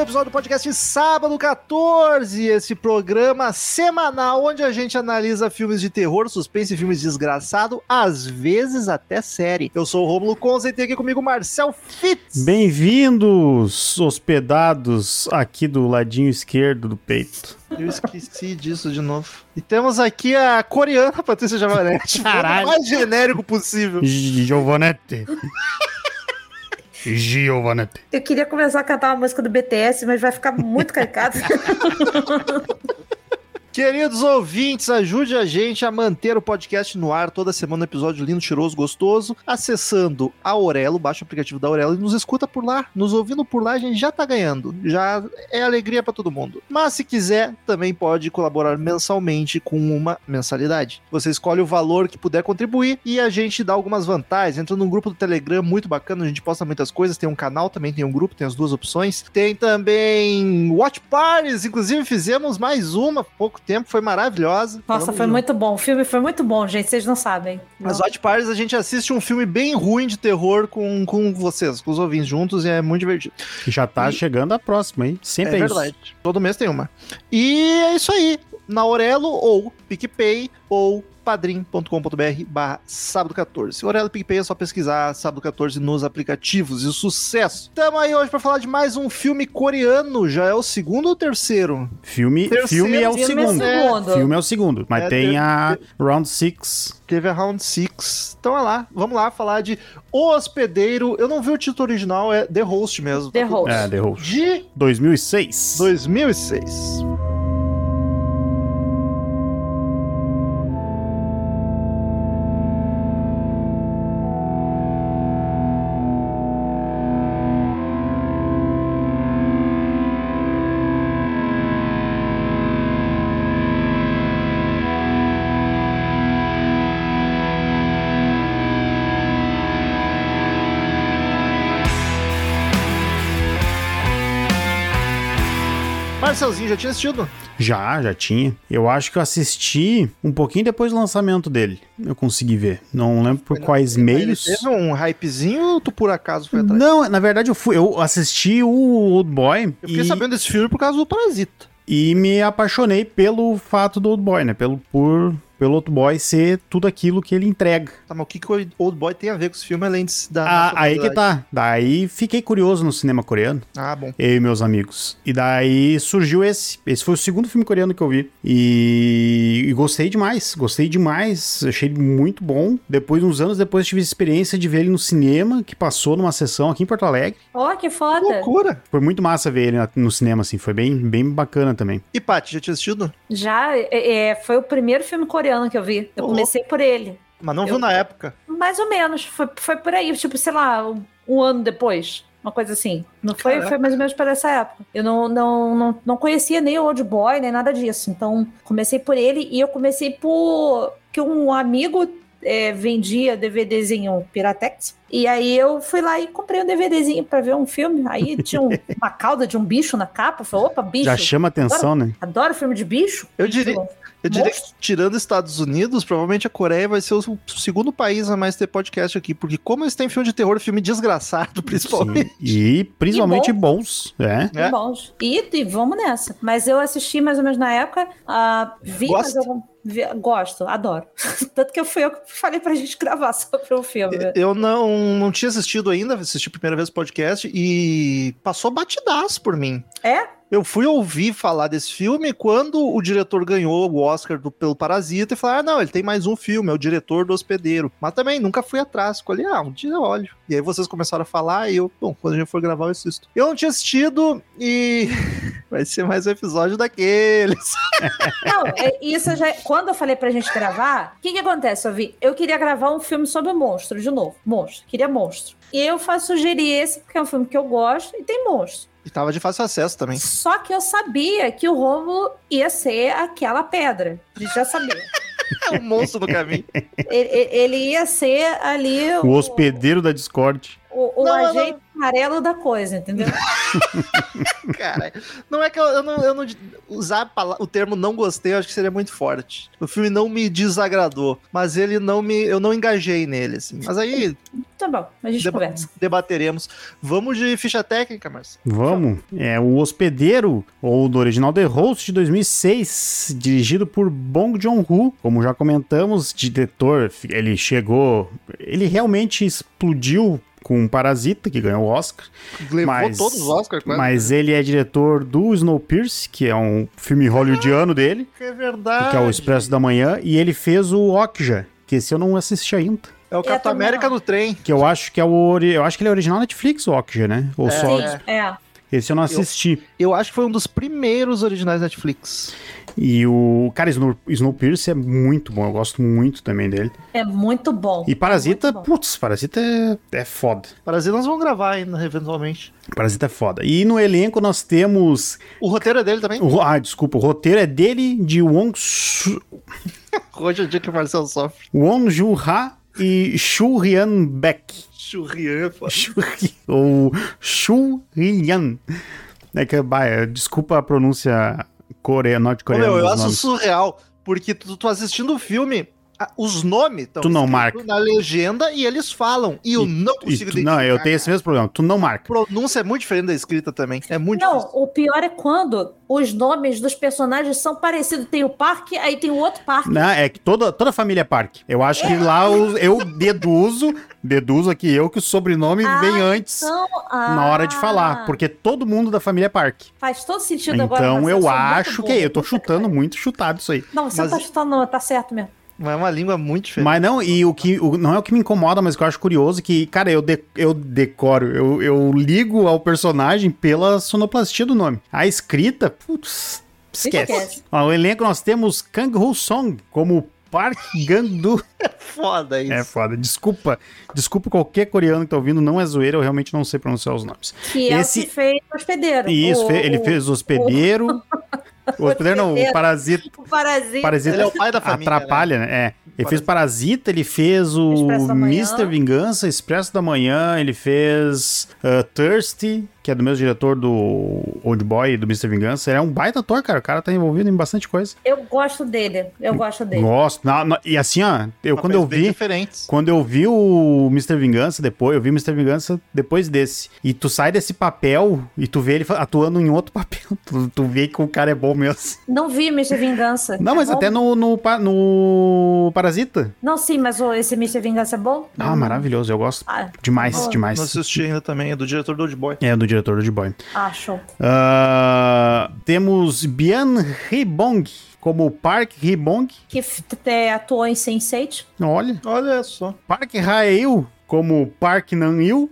Um episódio do podcast Sábado 14, esse programa semanal onde a gente analisa filmes de terror, suspense e filmes desgraçado, às vezes até série. Eu sou o Romulo Conza e tem aqui comigo o Marcel Fitz. Bem-vindos, hospedados aqui do ladinho esquerdo do peito. Eu esqueci disso de novo. E temos aqui a coreana Patrícia Javanetti. Caralho. O mais genérico possível. Giovanetti. Giovanetti. Eu queria começar a cantar uma música do BTS, mas vai ficar muito caricato. Queridos ouvintes, ajude a gente a manter o podcast no ar toda semana, episódio lindo, cheiroso, gostoso, acessando a Aurelo, baixa o aplicativo da Aurelo e nos escuta por lá. Nos ouvindo por lá, a gente já tá ganhando. Já é alegria para todo mundo. Mas se quiser, também pode colaborar mensalmente com uma mensalidade. Você escolhe o valor que puder contribuir e a gente dá algumas vantagens. Entra num grupo do Telegram muito bacana, a gente posta muitas coisas, tem um canal, também tem um grupo, tem as duas opções. Tem também Watch Parties, inclusive fizemos mais uma há pouco tempo, foi maravilhosa. Nossa, Falamos foi de- muito bom. O filme foi muito bom, gente. Vocês não sabem. Watch Parties a gente assiste um filme bem ruim de terror com, com vocês, com os ouvintes juntos, e é muito divertido. Já tá E- chegando a próxima, hein? Sempre é é, verdade. Todo mês tem uma. E é isso aí. Na Aurelo ou PicPay ou padrim.com.br barra sábado 14. Aurelo e PicPay é só pesquisar sábado 14 nos aplicativos e sucesso. Tamo aí hoje pra falar de mais um filme coreano. Já é o segundo ou terceiro? Filme, Terceiro filme é o filme é segundo. segundo. Filme é o segundo. Mas É, tem tem- a Round Six. Teve a Round 6. Então é lá, vamos lá falar de O Hospedeiro. Eu não vi o título original, é The Host mesmo. The Tá Host. É, The Host. De 2006. 2006. Já tinha assistido? Já, já tinha. Eu acho que eu assisti um pouquinho depois do lançamento dele. Eu consegui ver. Não lembro por quais meios. Ele teve um hypezinho ou tu por acaso foi atrás? Não, na verdade eu fui, eu assisti o Old Boy Eu fiquei e, sabendo desse filme por causa do Parasita. e me apaixonei pelo fato do Old Boy, né? Pelo por pelo Old Boy ser tudo aquilo que ele entrega. Tá, mas o que, que o Old Boy tem a ver com esse filme além de dar. Ah, aí que tá. Daí fiquei curioso no cinema coreano, Ah, bom. eu e meus amigos. E daí surgiu esse. Esse foi o segundo filme coreano que eu vi. E, e gostei demais. Gostei demais. Achei muito bom. Depois, uns anos depois, tive a experiência de ver ele no cinema, que passou numa sessão aqui em Porto Alegre. Ó, que Que foda. loucura. Foi muito massa ver ele no cinema, assim. Foi bem, bem bacana também. E Paty, já tinha assistido? Já é, é, foi o primeiro filme coreano que eu vi. Eu comecei por ele. Mas não Eu- viu na época. Mais ou menos. Foi, foi por aí, tipo, sei lá, um, um ano depois. Uma coisa assim. Não foi, Caraca. foi mais ou menos para essa época. Eu não, não, não, não conhecia nem o Old Boy, nem nada disso. Então, comecei por ele e eu comecei por que um amigo é, vendia DVDzinho Piratex. E aí eu fui lá e comprei um DVDzinho pra ver um filme. Aí tinha um- uma cauda de um bicho na capa. Eu falei, opa, bicho. Já chama atenção, né? Adoro filme de bicho. Eu diria- Eu diria que, tirando os Estados Unidos, provavelmente a Coreia vai ser o segundo país a mais ter podcast aqui. Porque como eles têm filme de terror, filme desgraçado, principalmente. Sim. E principalmente E bons. É. É. bons. E, e vamos nessa. Mas eu assisti mais ou menos na época. ah, vi mais algum. vi- gosto, adoro. Tanto que eu fui eu que falei pra gente gravar sobre o filme. Eu não, não tinha assistido ainda, assisti a primeira vez o podcast e passou batidaço por mim. É? Eu fui ouvir falar desse filme quando o diretor ganhou o Oscar do, pelo Parasita e falou: ah, não, ele tem mais um filme, é o diretor do Hospedeiro. Mas também nunca fui atrás. Escolhi, ah, um dia eu olho. E aí vocês começaram a falar e eu, bom, quando a gente for gravar eu assisto. Eu não tinha assistido e vai ser mais um episódio daqueles. Não, é- isso já. Quando eu falei pra gente gravar, o que que acontece, eu vi? Eu queria gravar um filme sobre monstro, de novo. Monstro. Queria monstro. E eu faço sugerir esse, porque é um filme que eu gosto e tem monstro. E tava de fácil acesso também. Só que eu sabia que o Rômulo ia ser aquela pedra. A gente já sabia. É um monstro no caminho. ele, ele- ele ia ser ali O hospedeiro da Discord. O, o Não, agente amarelo da coisa, entendeu? Cara, não é que eu, eu não, eu não- usar o termo não gostei, eu acho que seria muito forte. O filme não me desagradou, mas ele não me, eu não engajei nele, assim. Mas aí Tá bom, a gente deba- conversa. debateremos. Vamos de ficha técnica, Marcelo. Vamos. É o Hospedeiro, ou do original The Host de 2006, dirigido por Bong Joon-ho. Como já comentamos, diretor, ele chegou... Ele realmente explodiu com Parasita, que ganhou o Oscar. Levou Mas- todos os Oscars, quase. Mas ele é diretor do Snowpiercer, que é um filme hollywoodiano dele, É verdade. que é o Expresso da Manhã, e ele fez o Okja, que esse eu não assisti ainda. É o Capitão América no trem. Que eu acho que é o eu acho que ele é original Netflix, o Okja, né? Ou É. só Sim, é. Esse eu não assisti. Eu acho que foi um dos primeiros originais Netflix. E o cara Snow, Snowpiercer é muito bom, eu gosto muito também dele. É muito bom. E Parasita, Muito bom. putz, Parasita é, é foda. Parasita nós vamos gravar ainda, eventualmente. Parasita é foda. E no elenco nós temos. O roteiro é dele também. o- Ah, desculpa, o roteiro é dele, de Wong, Su- Hoje é o dia que o Marcelo sofre. Wong Ju-ha e Shu Hyun Beck. Churrian, pô. Shu- Ou Shu Hyun. É que, bah, é, desculpa a pronúncia coreana, norte-coreana. eu acho nomes. surreal, porque tu, tu assistindo o filme, os nomes estão Tu não marca. na legenda e eles falam. E eu não consigo tu- não, eu tenho esse mesmo problema. Tu não marca. A pronúncia é muito diferente da escrita também. É muito Não, difícil. o pior é quando os nomes dos personagens são parecidos. Tem o parque, aí tem o outro parque. Não, é que toda, toda família é parque. Eu acho que lá os- eu deduzo, deduzo aqui eu que o sobrenome Ah, vem antes Então, na hora de ah, falar, porque todo mundo da família é parque. Faz todo sentido agora. Então eu acho que burra. eu tô chutando muito chutado isso aí. Não, você Mas- não tá chutando, não, tá certo mesmo. Mas é uma língua muito diferente. Mas não, e o que o- não é o que me incomoda, mas o que eu acho curioso é que, cara, eu, de- eu decoro, eu, eu ligo ao personagem pela sonoplastia do nome. A escrita, putz, esquece. Esquece. Ó, o elenco nós temos Kang Ho Song como Park Gang-do. Foda isso. É foda. Desculpa. Desculpa qualquer coreano que tá ouvindo, não é zoeira, eu realmente não sei pronunciar os nomes. Que é Esse- o que fez o hospedeiro. Isso, o, fe- ele fez o hospedeiro. O hospedeiro não, o parasita. O parasita. Parasita Ele é o pai da família. atrapalha, né? É. Ele fez Parasita, ele fez o. Mr. Vingança, Expresso da Manhã, ele fez uh, Thirsty, que é do mesmo diretor do Old Boy, do Mr. Vingança. Ele é um baita ator, cara. O cara tá envolvido em bastante coisa. Eu gosto dele. Eu gosto dele. Gosto. Na- na- e assim, ó, eu, quando eu vi. diferentes. Quando eu vi o Mr. Vingança depois, eu vi o Mr. Vingança depois desse. E tu sai desse papel e tu vê ele atuando em outro papel. Tu, tu vê que o cara é bom mesmo. Não vi Mr. Vingança. Não, É mas bom? até no, no, no Parasita. Não, sim, mas o- esse Mr. Vingança é bom? Ah, maravilhoso. Eu gosto Ah, demais, boa. demais. Não assisti ainda também, é do diretor do Old Boy. É, do diretor do The Boy. acho. Ah, temos Bian Ribong como Park Ribong. Que é, atuou em Sense8. Olha. Olha só. Park Raeil como Park Nan-il.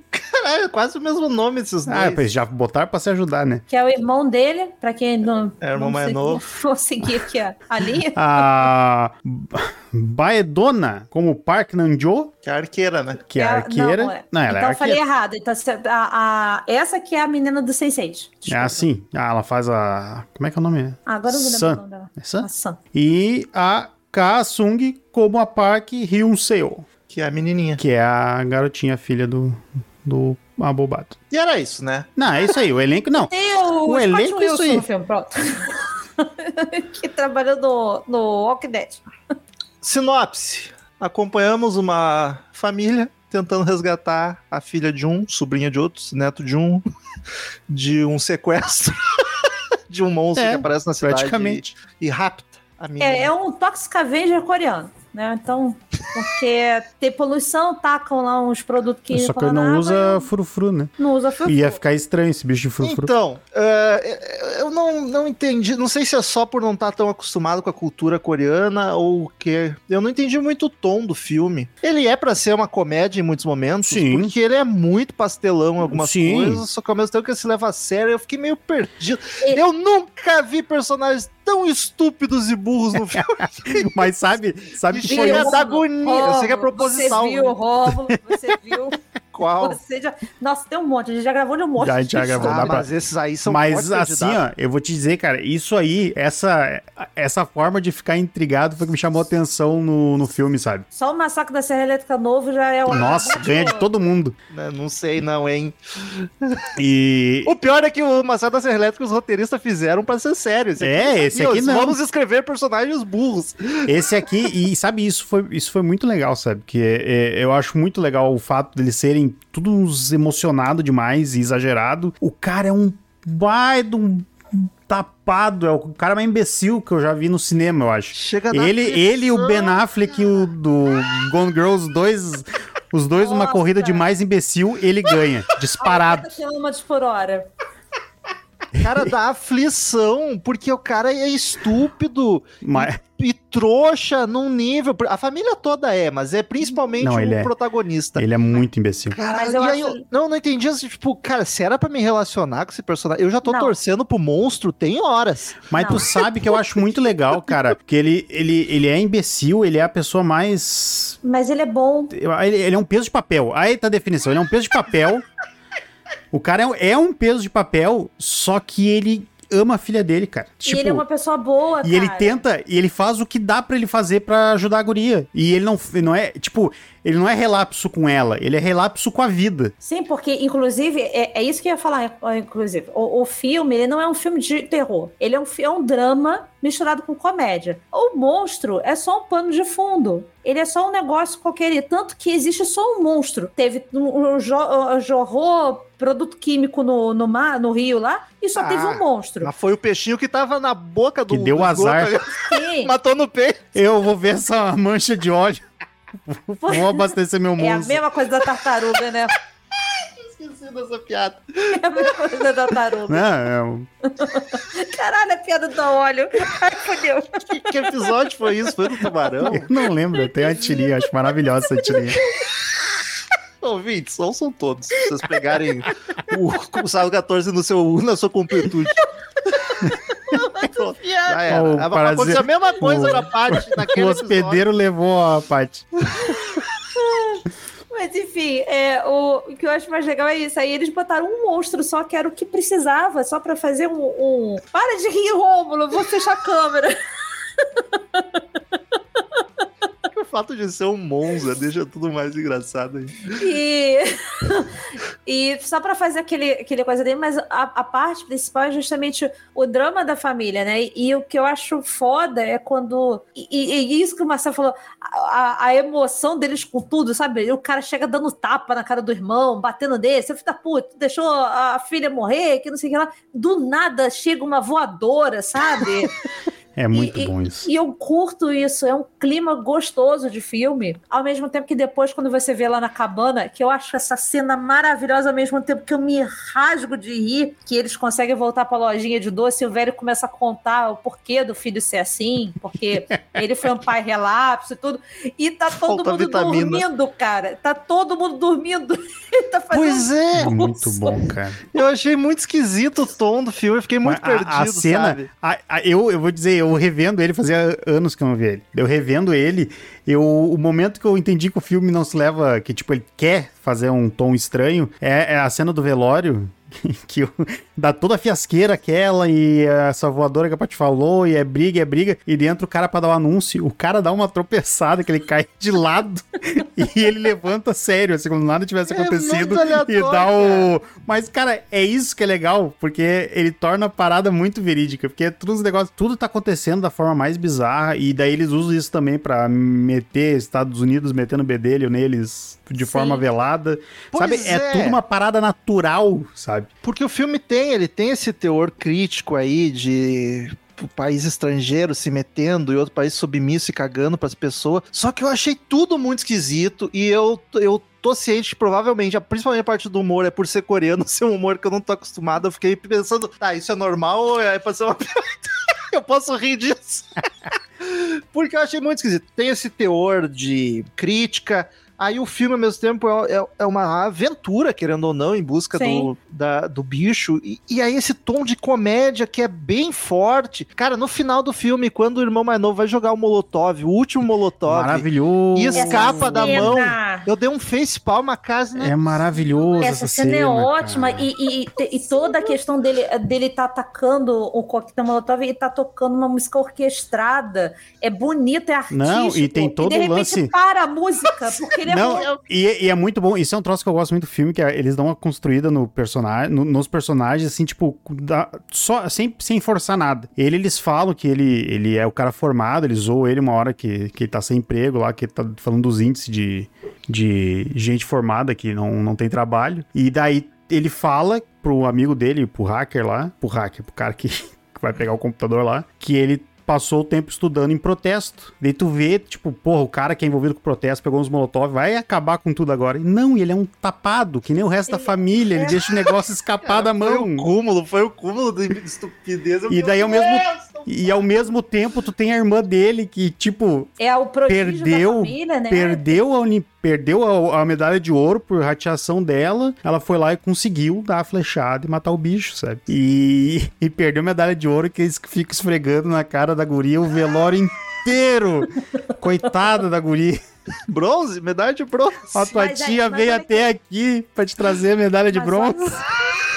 Caralho, é quase o mesmo nome desses dois. Ah, pois já botaram pra se ajudar, né? Que é o irmão dele, pra quem não. É, o irmão mais novo. Vou seguir aqui a, a linha. A Baedona como Park Nan-jo, Que é a arqueira, né? que é a a- arqueira. Não, é. Não, ela então é eu falei arqueira. errado. Então, a, a- essa que é a menina do Sense8. É assim. Ah, ela faz a. Como é que é o nome? Agora eu não lembrar o nome dela. É Sun? A Sun. E a Ka Sung como a Park Hyun-seo, Que é a menininha. que é a garotinha filha do, do abobado. E era isso, né? Não, é isso aí. O elenco. Não. Tem o, O elenco é isso Wilson aí. no filme, pronto. que trabalhou no, no Walking Dead. Sinopse. Acompanhamos uma família tentando resgatar a filha de um, sobrinha de outros, neto de um, de um sequestro de um monstro É, que aparece na cidade praticamente. e, e rapta a menina. É, é um Toxic Avenger coreano. Né? Então, porque ter poluição, tacam lá uns produtos químicos. Só que na não usa frufru, né? Não usa frufru. Ia ficar estranho esse bicho de frufru. Então, é, eu não, não entendi, não sei se é só por não estar tão acostumado com a cultura coreana ou o quê. Eu não entendi muito o tom do filme. Ele é pra ser uma comédia em muitos momentos, Sim. porque ele é muito pastelão em algumas Sim. coisas, só que ao mesmo tempo que ele se leva a sério, eu fiquei meio perdido. Ele- Eu nunca vi personagens tão estúpidos e burros no filme. Mas sabe, sabe que foi a dar agonia. Eu sei que é proposital. Você viu, Rómulo, você viu. Qual? Você já... Nossa, tem um monte, a gente já gravou de um monte. Já, a gente já gravou. Ah, dá pra- mas esses aí são Mas assim, ó, eu vou te dizer, cara, isso aí, essa, essa forma de ficar intrigado foi que me chamou a atenção no, no filme, sabe? Só o Massacre da Serra Elétrica novo já é o. Nossa, ganha de todo mundo. Né, Não sei não, hein. E. O pior é que o Machado da Serra Elétrica os roteiristas fizeram pra ser sério. Esse É, aqui, esse aqui não. Vamos escrever personagens burros. Esse aqui, e sabe, isso foi, isso foi muito legal, sabe? Que é, eu acho muito legal o fato deles serem tudo uns emocionado demais e exagerado. O cara é um baita um tapado, é o cara mais imbecil que eu já vi no cinema, eu acho. Chega Ele, ele e o Ben Affleck, o do Gone Girls, os dois, os dois numa Nossa. corrida de mais imbecil, ele ganha, disparado. quilômetros por hora. Cara dá aflição, porque o cara é estúpido Mas, e trouxa num nível. A família toda é, mas é principalmente Não, o ele é. protagonista. ele é muito imbecil. Cara, Mas eu e aí acho- eu não, não entendi assim, tipo, cara, se era pra me relacionar com esse personagem, eu já tô Não. torcendo pro monstro tem horas. Mas Não. tu sabe que eu acho muito legal, cara, porque ele, ele, ele é imbecil, ele é a pessoa mais Mas ele é bom. Ele, ele é um peso de papel. Aí tá a definição. Ele é um peso de papel. O cara é, é um peso de papel, só que ele ama a filha dele, cara. e ele é uma pessoa boa, Tipo, e ele cara. tenta, e ele faz o que dá pra ele fazer pra ajudar a guria. E ele não, ele não é, tipo, ele não é relapso com ela, ele é relapso com a vida. Sim, porque, inclusive, é, é isso que eu ia falar, inclusive. O, o filme, ele não é um filme de terror. Ele é um, é um drama misturado com comédia. O monstro é só um pano de fundo. Ele é só um negócio qualquer. e Tanto que existe só um monstro. Teve um, um jorrou produto químico no, no mar, no rio lá, e só Ah, teve um monstro. Mas foi o peixinho que tava na boca do Que deu do azar. Matou no peito. Eu vou ver essa mancha de óleo. Vou abastecer meu é a monstro. mesma coisa da tartaruga, né? Esqueci dessa piada. É a mesma coisa da tartaruga. Né? É um- Caralho, a piada do óleo. Ai, fodeu. Que, que episódio foi isso? Foi do tubarão? Eu não lembro, eu tenho a tirinha, acho maravilhosa essa tirinha. Ouvintes, ouçam todos. Se vocês pegarem o, o sábado 14 no seu, na sua completude. Já era. O Aconteceu parasita- a mesma coisa o- na parte naquele O episódio. hospedeiro levou a parte. Mas enfim, é, o, o que eu acho mais legal é isso. Aí eles botaram um monstro só, que era o que precisava, só pra fazer um. um- Para de rir, Rômulo, vou fechar a câmera. O fato de ser um Monza deixa tudo mais engraçado aí. E, e só pra fazer aquele, aquele coisa dele, mas a, a parte principal é justamente o drama da família, né? E, e o que eu acho foda é quando. E, e- isso que o Marcelo falou, a, a- emoção deles com tudo, sabe? O cara chega dando tapa na cara do irmão, batendo dele, você fica, puta, tu deixou a filha morrer, que não sei o que lá. Do nada chega uma voadora, sabe? É muito E- bom isso. E eu curto isso, é um clima gostoso de filme. Ao mesmo tempo que depois, quando você vê lá na cabana, que eu acho essa cena maravilhosa, ao mesmo tempo que eu me rasgo de rir, que eles conseguem voltar pra lojinha de doce e o velho começa a contar o porquê do filho ser assim, porque ele foi um pai relapso e tudo. E tá todo Falta mundo vitamina. dormindo, cara. Tá todo mundo dormindo. Ele tá fazendo. Pois é, Muito bom, cara. eu achei muito esquisito o tom do filme, eu fiquei muito Mas a- perdido, a, cena, sabe? a- a- eu, eu vou dizer, eu revendo ele, fazia anos que eu não vi ele. Eu revendo ele, eu, o momento que eu entendi que o filme não se leva, que tipo, ele quer fazer um tom estranho, é, é a cena do velório, que dá toda a fiasqueira aquela, e essa voadora que a Paty falou, e é briga, é briga, e dentro o cara pra dar o anúncio, o cara dá uma tropeçada, que ele cai de lado, e ele levanta sério, assim, como nada tivesse É acontecido, aleatório, e dá o... Mas, cara, é isso que é legal, porque ele torna a parada muito verídica, porque tudo os negócios, tudo tá acontecendo da forma mais bizarra, e daí eles usam isso também pra meter Estados Unidos metendo bedelho neles de Sim. forma velada. Pois sabe? É. é. tudo uma parada natural, sabe? Porque o filme tem, ele tem esse teor crítico aí de país estrangeiro se metendo e outro país submisso e cagando pras pessoas. Só que eu achei tudo muito esquisito e eu, eu tô ciente que provavelmente, principalmente a parte do humor, é por ser coreano, ser um humor que eu não tô acostumado. Eu fiquei pensando, tá, isso é normal ou é pra ser uma eu posso rir disso. Porque eu achei muito esquisito. Tem esse teor de crítica, Aí o filme, ao mesmo tempo, é, é, é uma aventura, querendo ou não, em busca do, da, do bicho. E, e, aí esse tom de comédia que é bem forte. Cara, no final do filme, quando o irmão mais novo vai jogar o Molotov, o último Molotov. Maravilhoso. E escapa da mão. Eu dei um face palm a casa, né? É maravilhoso. Essa, essa cena, é cena, é ótima. E, e, e, toda a questão dele, dele tá atacando o coquetel Molotov e tá tocando uma música orquestrada. É bonito, é artístico. Não, e tem todo e de repente lance... para a música, porque ele é não, é e, e, é muito bom. Isso é um troço que eu gosto muito do filme, que é, eles dão uma construída no personagem, no, nos personagens, assim, tipo, da, só, sem, sem forçar nada. Ele, eles falam que ele, ele é o cara formado, eles zoam ele uma hora que, que ele tá sem emprego lá, que ele tá falando dos índices de, de gente formada que não, não tem trabalho. E daí ele fala pro amigo dele, pro hacker lá, pro hacker, pro cara que, que vai pegar o computador lá, que ele passou o tempo estudando em protesto. Daí tu vê, tipo, porra, o cara que é envolvido com protesto pegou uns molotov, vai acabar com tudo agora. E não, ele é um tapado, que nem o resto ele, da família, é... ele deixa o negócio escapar da mão. Foi o cúmulo, foi o cúmulo de estupidez. E daí ao mesmo e ao mesmo tempo tu tem a irmã dele que tipo é o perdeu família, né? perdeu a perdeu a, a, medalha de ouro por rateação dela, ela foi lá e conseguiu dar a flechada e matar o bicho, sabe? E, e perdeu a medalha de ouro que eles ficam esfregando na cara da guria o velório inteiro. Coitada da guria. Bronze? Medalha de bronze. A tua mas, tia mas, veio até que... aqui pra te trazer a medalha de bronze. Mas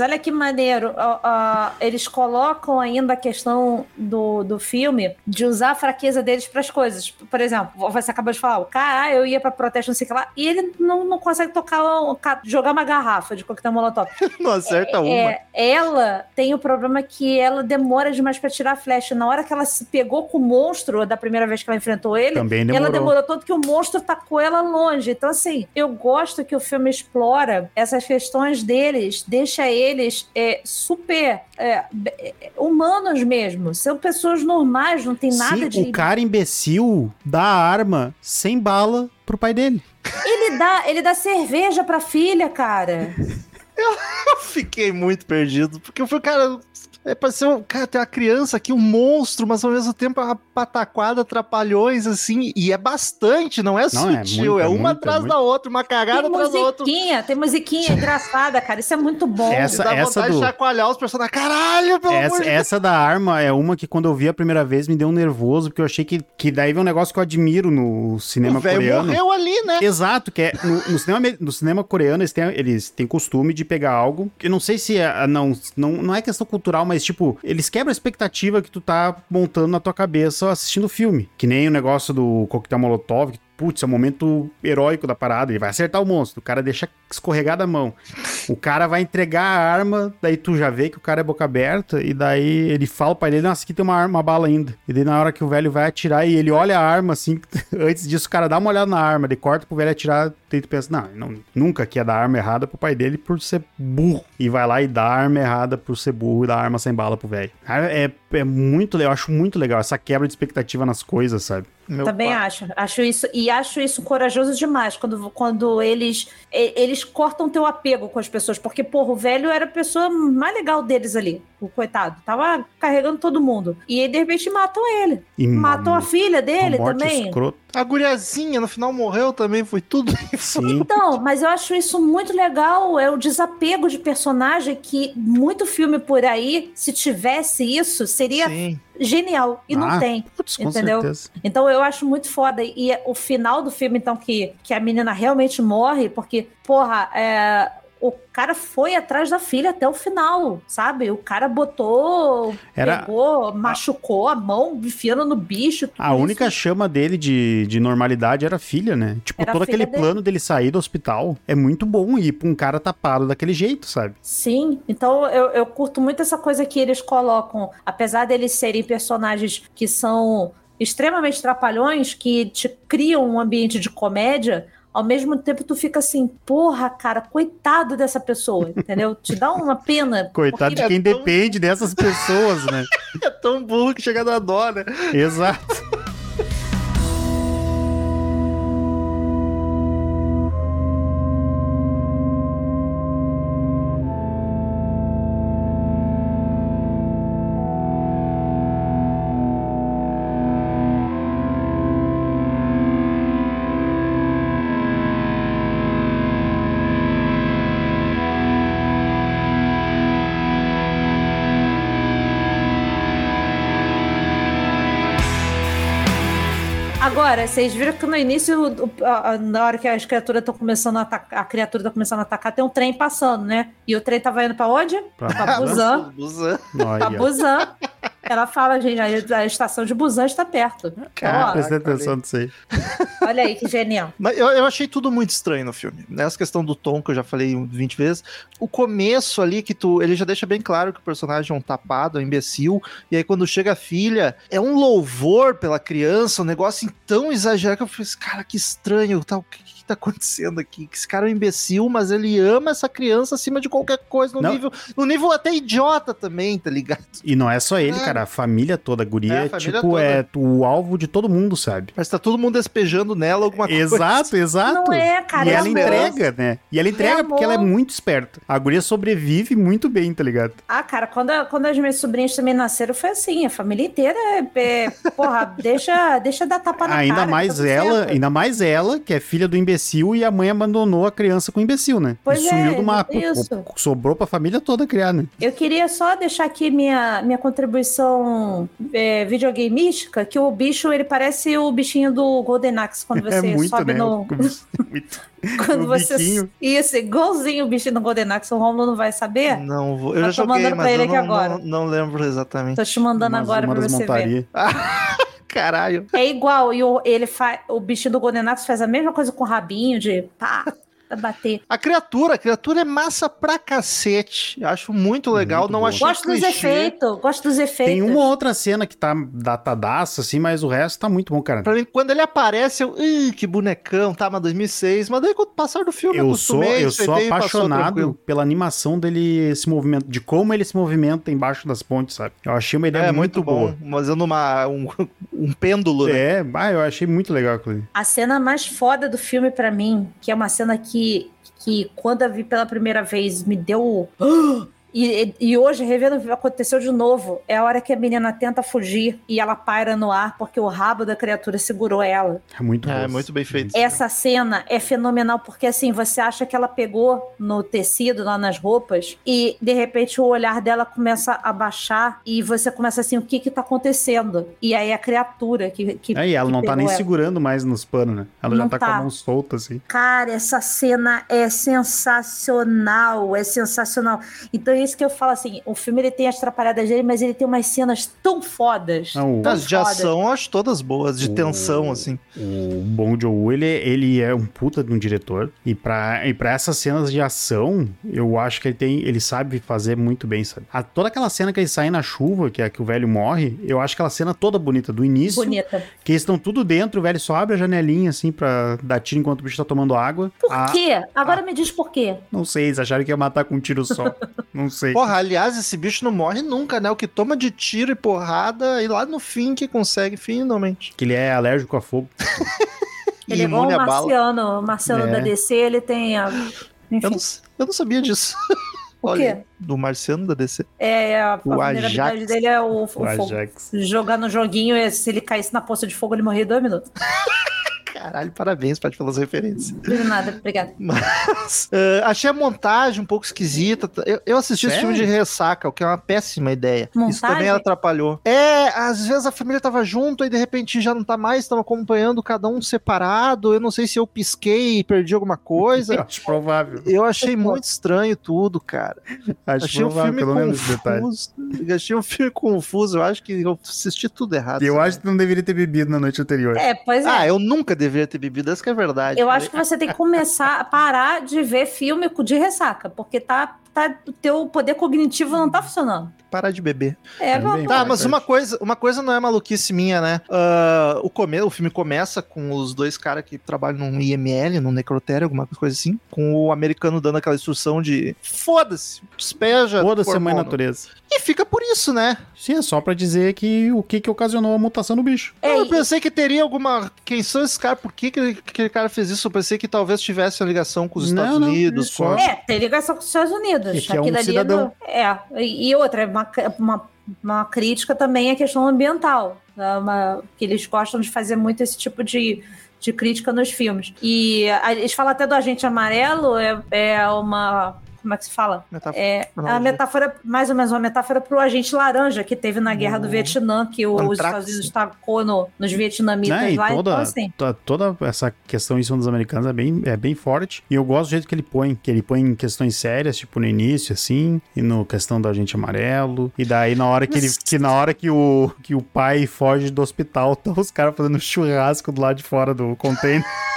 olha que maneiro. Uh, uh, eles colocam ainda a questão do, do filme de usar a fraqueza deles para as coisas. Por exemplo, você acabou de falar, o cara, ah, eu ia para protesto, não sei o que lá, e ele não, não consegue tocar, jogar uma garrafa de coquetel molotov. não acerta é, uma. É, ela tem o problema que ela demora demais para tirar a flecha. Na hora que ela se pegou com o monstro, da primeira vez que ela enfrentou ele, Também demorou. ela demorou tanto que o monstro tacou ela longe. Então, assim, eu gosto que o filme explora essas questões deles, deixa eles é, super é, é, humanos mesmo. São pessoas normais, não tem nada Sim, de. O cara imbecil dá arma sem bala pro pai dele. Ele dá, ele dá cerveja pra filha, cara. Eu fiquei muito perdido, porque eu fui, cara, é pra ser um. Cara, tem uma criança aqui, um monstro, mas ao mesmo tempo é uma pataquada, trapalhões, assim. E é bastante, não é não, sutil. É, é, uma atrás da outra, uma cagada tem atrás da outra. Tem musiquinha engraçada, cara. Isso é muito bom. Essa, dá essa vontade do... de chacoalhar os personagens. Caralho, pelo essa, amor Essa da arma é uma que quando eu vi a primeira vez me deu um nervoso, porque eu achei que, que daí vem um negócio que eu admiro no cinema o coreano. morreu ali, né? Exato, que é no, no, cinema, no cinema coreano eles têm, eles têm costume de pegar algo que não sei se é. Não, não, não é questão cultural, mas mas tipo, eles quebram a expectativa que tu tá montando na tua cabeça assistindo o filme. Que nem o negócio do coquetel molotov, que putz, é o momento heróico da parada, ele vai acertar o monstro, o cara deixa escorregar da mão. O cara vai entregar a arma, daí tu já vê que o cara é boca aberta, e daí ele fala pra ele, nossa, aqui tem uma, arma, uma bala ainda. E daí na hora que o velho vai atirar e ele olha a arma, assim, antes disso o cara dá uma olhada na arma, ele corta pro velho atirar, e tu pensa, não, não nunca que ia dar arma errada pro pai dele por ser burro. E vai lá e dá a arma errada por ser burro e dá a arma sem bala pro velho. É, é muito, eu acho muito legal essa quebra de expectativa nas coisas, sabe? Meu Também pai. acho. Acho isso e acho isso corajoso demais quando, quando eles eles cortam teu apego com as pessoas, porque porra, o velho era a pessoa mais legal deles ali, o coitado, tava carregando todo mundo. E de repente matam ele. E matam a filha dele também. Escroto. A guriazinha no final morreu também, foi tudo isso. Então, mas eu acho isso muito legal, é o desapego de personagem que muito filme por aí, se tivesse isso, seria Sim genial. E ah, não tem. Putz, entendeu? Certeza. Então eu acho muito foda. E o final do filme, então, que, que a menina realmente morre, porque, porra, é, o cara foi atrás da filha até o final, sabe? O cara botou, Era... pegou, machucou a mão, enfiando no bicho. A isso. única chama dele de, de normalidade era a filha, né? Tipo, era todo aquele dele. plano dele sair do hospital é muito bom ir pra um cara tapado daquele jeito, sabe? Sim, então eu, eu curto muito essa coisa que eles colocam, apesar deles serem personagens que são extremamente trapalhões, que te criam um ambiente de comédia, ao mesmo tempo tu fica assim, porra, cara, coitado dessa pessoa, entendeu? Te dá uma pena. Coitado de quem é tão... depende dessas pessoas, né? É tão burro que chega a dar dó, né? Exato. Vocês viram que no início, na hora que as criaturas estão começando a atacar, a criatura tá começando a atacar, tem um trem passando, né? E o trem tava indo pra onde? Pra Pra Busan. Busan. Pra. Busan. Ela fala, gente, a, a estação de Busan está perto. Prestei olha aí. atenção nisso aí. olha aí que genial. Mas eu, eu achei tudo muito estranho no filme. Nessa questão do tom, que eu já falei 20 vezes. O começo ali, que tu. Ele já deixa bem claro que o personagem é um tapado, é um imbecil. E aí, quando chega a filha, é um louvor pela criança, um negócio tão exagerado que eu falei assim, cara, que estranho, tá, o que, que tá acontecendo aqui? Que esse cara é um imbecil, mas ele ama essa criança acima de qualquer coisa, no Não. nível. No nível até idiota também, tá ligado? E não é só ele, É. cara. A família toda, a guria, É, a é, tipo, toda. é o alvo de todo mundo, sabe? Mas tá todo mundo despejando nela alguma coisa. Exato, exato. Não é, cara. e é ela amor. entrega, né? E ela entrega porque ela é muito esperta. A guria sobrevive muito bem, tá ligado? Ah, cara, quando, quando as minhas sobrinhas também nasceram, foi assim. A família inteira, é, é, porra, deixa, deixa dar tapa na ainda cara. mais tá ela, certo. ainda mais ela, que é filha do imbecil e a mãe abandonou a criança com o imbecil, né? Pois e é, sumiu do mapa. isso. Sobrou pra família toda criar, né? Eu queria só deixar aqui minha, minha contribuição é, videogameística, que o bicho, ele parece o bichinho do Golden Axe, quando você é muito, sobe né? no... Muito. Quando o você... biquinho. Isso, igualzinho o bichinho do Golden Axe, o Romulo não vai saber. Não vou. Eu Eu já tô joguei, mandando pra mas ele eu aqui não, agora. não, não lembro exatamente. Tô te mandando Umas- agora pra você ver. Caralho. É igual, e o, ele faz, o bichinho do Golden faz a mesma coisa com o rabinho, de pá, pra bater. A criatura, a criatura é massa pra cacete. Acho muito legal. Muito não achei Gosto dos efeitos, gosto dos efeitos. Tem uma outra cena que tá datadaça, assim, mas o resto tá muito bom, cara. Pra mim, quando ele aparece, eu. Ih, que bonecão, tá, mas 2006. Mas daí, com o passar do filme, Eu sou, eu sou apaixonado pela animação dele se movimento, de como ele se movimenta embaixo das pontes, sabe? Eu achei uma ideia É, muito, muito, bom. boa. Mas eu numa. Um, um pêndulo, né? É, ah, eu achei muito legal aquilo. ali. A cena mais foda do filme pra mim, que é uma cena que, que quando eu vi pela primeira vez me deu. E, e hoje, revendo, aconteceu de novo. É a hora que a menina tenta fugir e ela paira no ar porque o rabo da criatura segurou ela. É muito É, bom. muito bem feito. Essa cena é fenomenal porque assim, você acha que ela pegou no tecido, lá nas roupas, e de repente o olhar dela começa a baixar e você começa assim, o que que tá acontecendo? E aí a criatura que. que É, e ela que não tá nem ela. segurando mais nos panos, né? Ela já Não tá, com a tá. mão solta, assim. Cara, essa cena é sensacional, é sensacional. Então é isso que eu falo assim, o filme ele tem as atrapalhadas dele, mas ele tem umas cenas tão fodas. Não, tão As de fodas. ação, eu acho todas boas, de O- tensão, assim. O Bong Joon-ho, ele, ele é um puta de um diretor. E pra, e pra essas cenas de ação, eu acho que ele tem, ele sabe fazer muito bem, sabe? A- toda aquela cena que eles saem na chuva, que é que o velho morre, eu acho aquela cena toda bonita, do início, Bonita. que eles estão tudo dentro, o velho só abre a janelinha, assim, pra dar tiro enquanto o bicho tá tomando água. Por Ah, quê? Agora me diz por quê. Não sei, eles acharam que ia matar com um tiro só. não sei. Porra, aliás, esse bicho não morre nunca, né? O que toma de tiro e porrada, e lá no fim que consegue, finalmente. Que ele é alérgico a fogo. Ele é igual imune o a bala. Marciano. O Marciano É. da DC, ele tem a. Eu não, eu não sabia disso. o Olha, quê? do Marciano da DC. É, a, a O vulnerabilidade Ajax. dele é o, o O fogo. Ajax. Jogar no joguinho, e se ele caísse na poça de fogo, ele morria em dois minutos. Caralho, parabéns, Paty, pelas referências. De nada, obrigada. Mas, eh, achei a montagem um pouco esquisita. Eu, eu assisti esse Sério? filme de ressaca, o que é uma péssima ideia. Isso Montagem? também atrapalhou. É, às vezes a família tava junto, aí de repente já não tá mais, estão acompanhando cada um separado. Eu não sei se eu pisquei e perdi alguma coisa. acho provável. Eu achei muito estranho tudo, cara. Acho achei um provável, filme pelo menos esse confuso. Achei um filme confuso. Eu acho que eu assisti tudo errado. Eu sabe? acho que não deveria ter bebido na noite anterior. É, pois é. Ah, eu nunca deveria ter bebido, essa que é verdade. Eu acho que você tem que começar a parar de ver filme de ressaca, porque tá, tá, o teu poder cognitivo não tá funcionando. Parar de beber. É, meu, Tá, mas uma coisa, uma coisa não é maluquice minha, né? Ah, o, come, o filme começa com os dois caras que trabalham num IML, num necrotério, alguma coisa assim, com o americano dando aquela instrução de foda-se, despeja. Foda-se a mãe hormônio." natureza. E fica por isso, né? Sim, é só pra dizer que o que que ocasionou a mutação no bicho. É, eu pensei que teria alguma. Quem são esses caras? Por que, que aquele- cara fez isso? Eu pensei que talvez tivesse uma ligação com os Estados não, Unidos. é com... só- a- É, tem ligação com os Estados Unidos. E que é um Aquilo ali cidadão. É, e e outra, é uma, uma, uma crítica também à questão ambiental. né, uma- que eles gostam de fazer muito esse tipo de, de crítica nos filmes. E a- eles falam até do agente amarelo, é, é uma. Como é que se fala? Metáfora. É a Analogia. metáfora, mais ou menos, uma metáfora para o agente laranja que teve na guerra do Uhum. Vietnã, que os Antrax. Estados Unidos tacou no, nos vietnamitas Né? E lá. toda, Então, assim, to- toda essa questão em cima dos americanos é bem, é bem forte. E eu gosto do jeito que ele põe, que ele põe em questões sérias, tipo no início, assim, e no questão do agente amarelo. E daí na hora que ele. Que na hora que o, que o pai foge do hospital, tá os caras fazendo churrasco do lado de fora do container.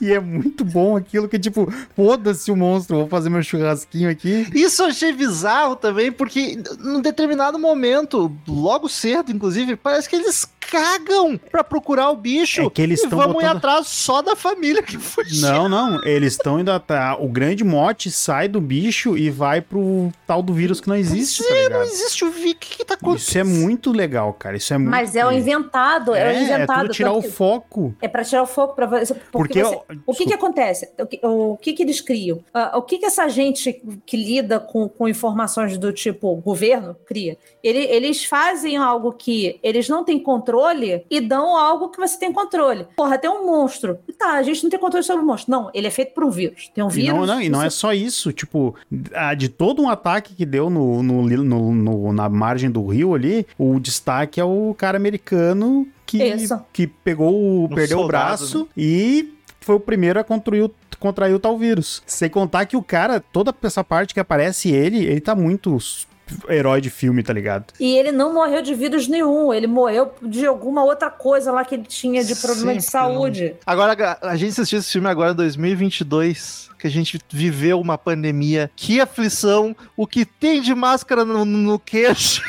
E é muito bom aquilo que, tipo, foda-se o monstro, vou fazer meu churrasquinho aqui. Isso eu achei bizarro também, porque num determinado momento, logo cedo, inclusive, parece que eles cagam pra procurar o bicho. É que eles e estão vamos ir botando- atrás só da família que fugiu. Não, não, eles estão indo atrás. O grande mote sai do bicho e vai pro tal do vírus que não existe, tá Não existe o Vi. O que, que tá acontecendo? Isso é muito legal, cara. Isso é muito. mas é o inventado, é, o É, é inventado. tudo tirar tanto o foco. É para tirar o foco para você. Porque Porque, você- eu- o que que acontece? O que, o que que eles criam? Ah, o que que essa gente que lida com, com informações do tipo governo cria? Ele- eles fazem algo que eles não têm controle e dão algo que você tem controle. Porra, tem um monstro. Tá, a gente não tem controle sobre o monstro. Não, ele é feito por um vírus. Tem um E vírus. não, não, e não é você- só isso, tipo, a- de todo um ataque que deu no, no, no- no- na margem do rio ali, o destaque é o cara americano que, Isso. que pegou o. Um perdeu o soldado, braço e foi o primeiro a contrair o, contrair o tal vírus. Sem contar que o cara, toda essa parte que aparece ele, ele tá muito herói de filme, tá ligado? E ele não morreu de vírus nenhum. Ele morreu de alguma outra coisa lá que ele tinha de problema de Sempre não. saúde. Agora, a gente assistiu esse filme agora em 2022, que a gente viveu uma pandemia. Que aflição! O que tem de máscara no, no queixo?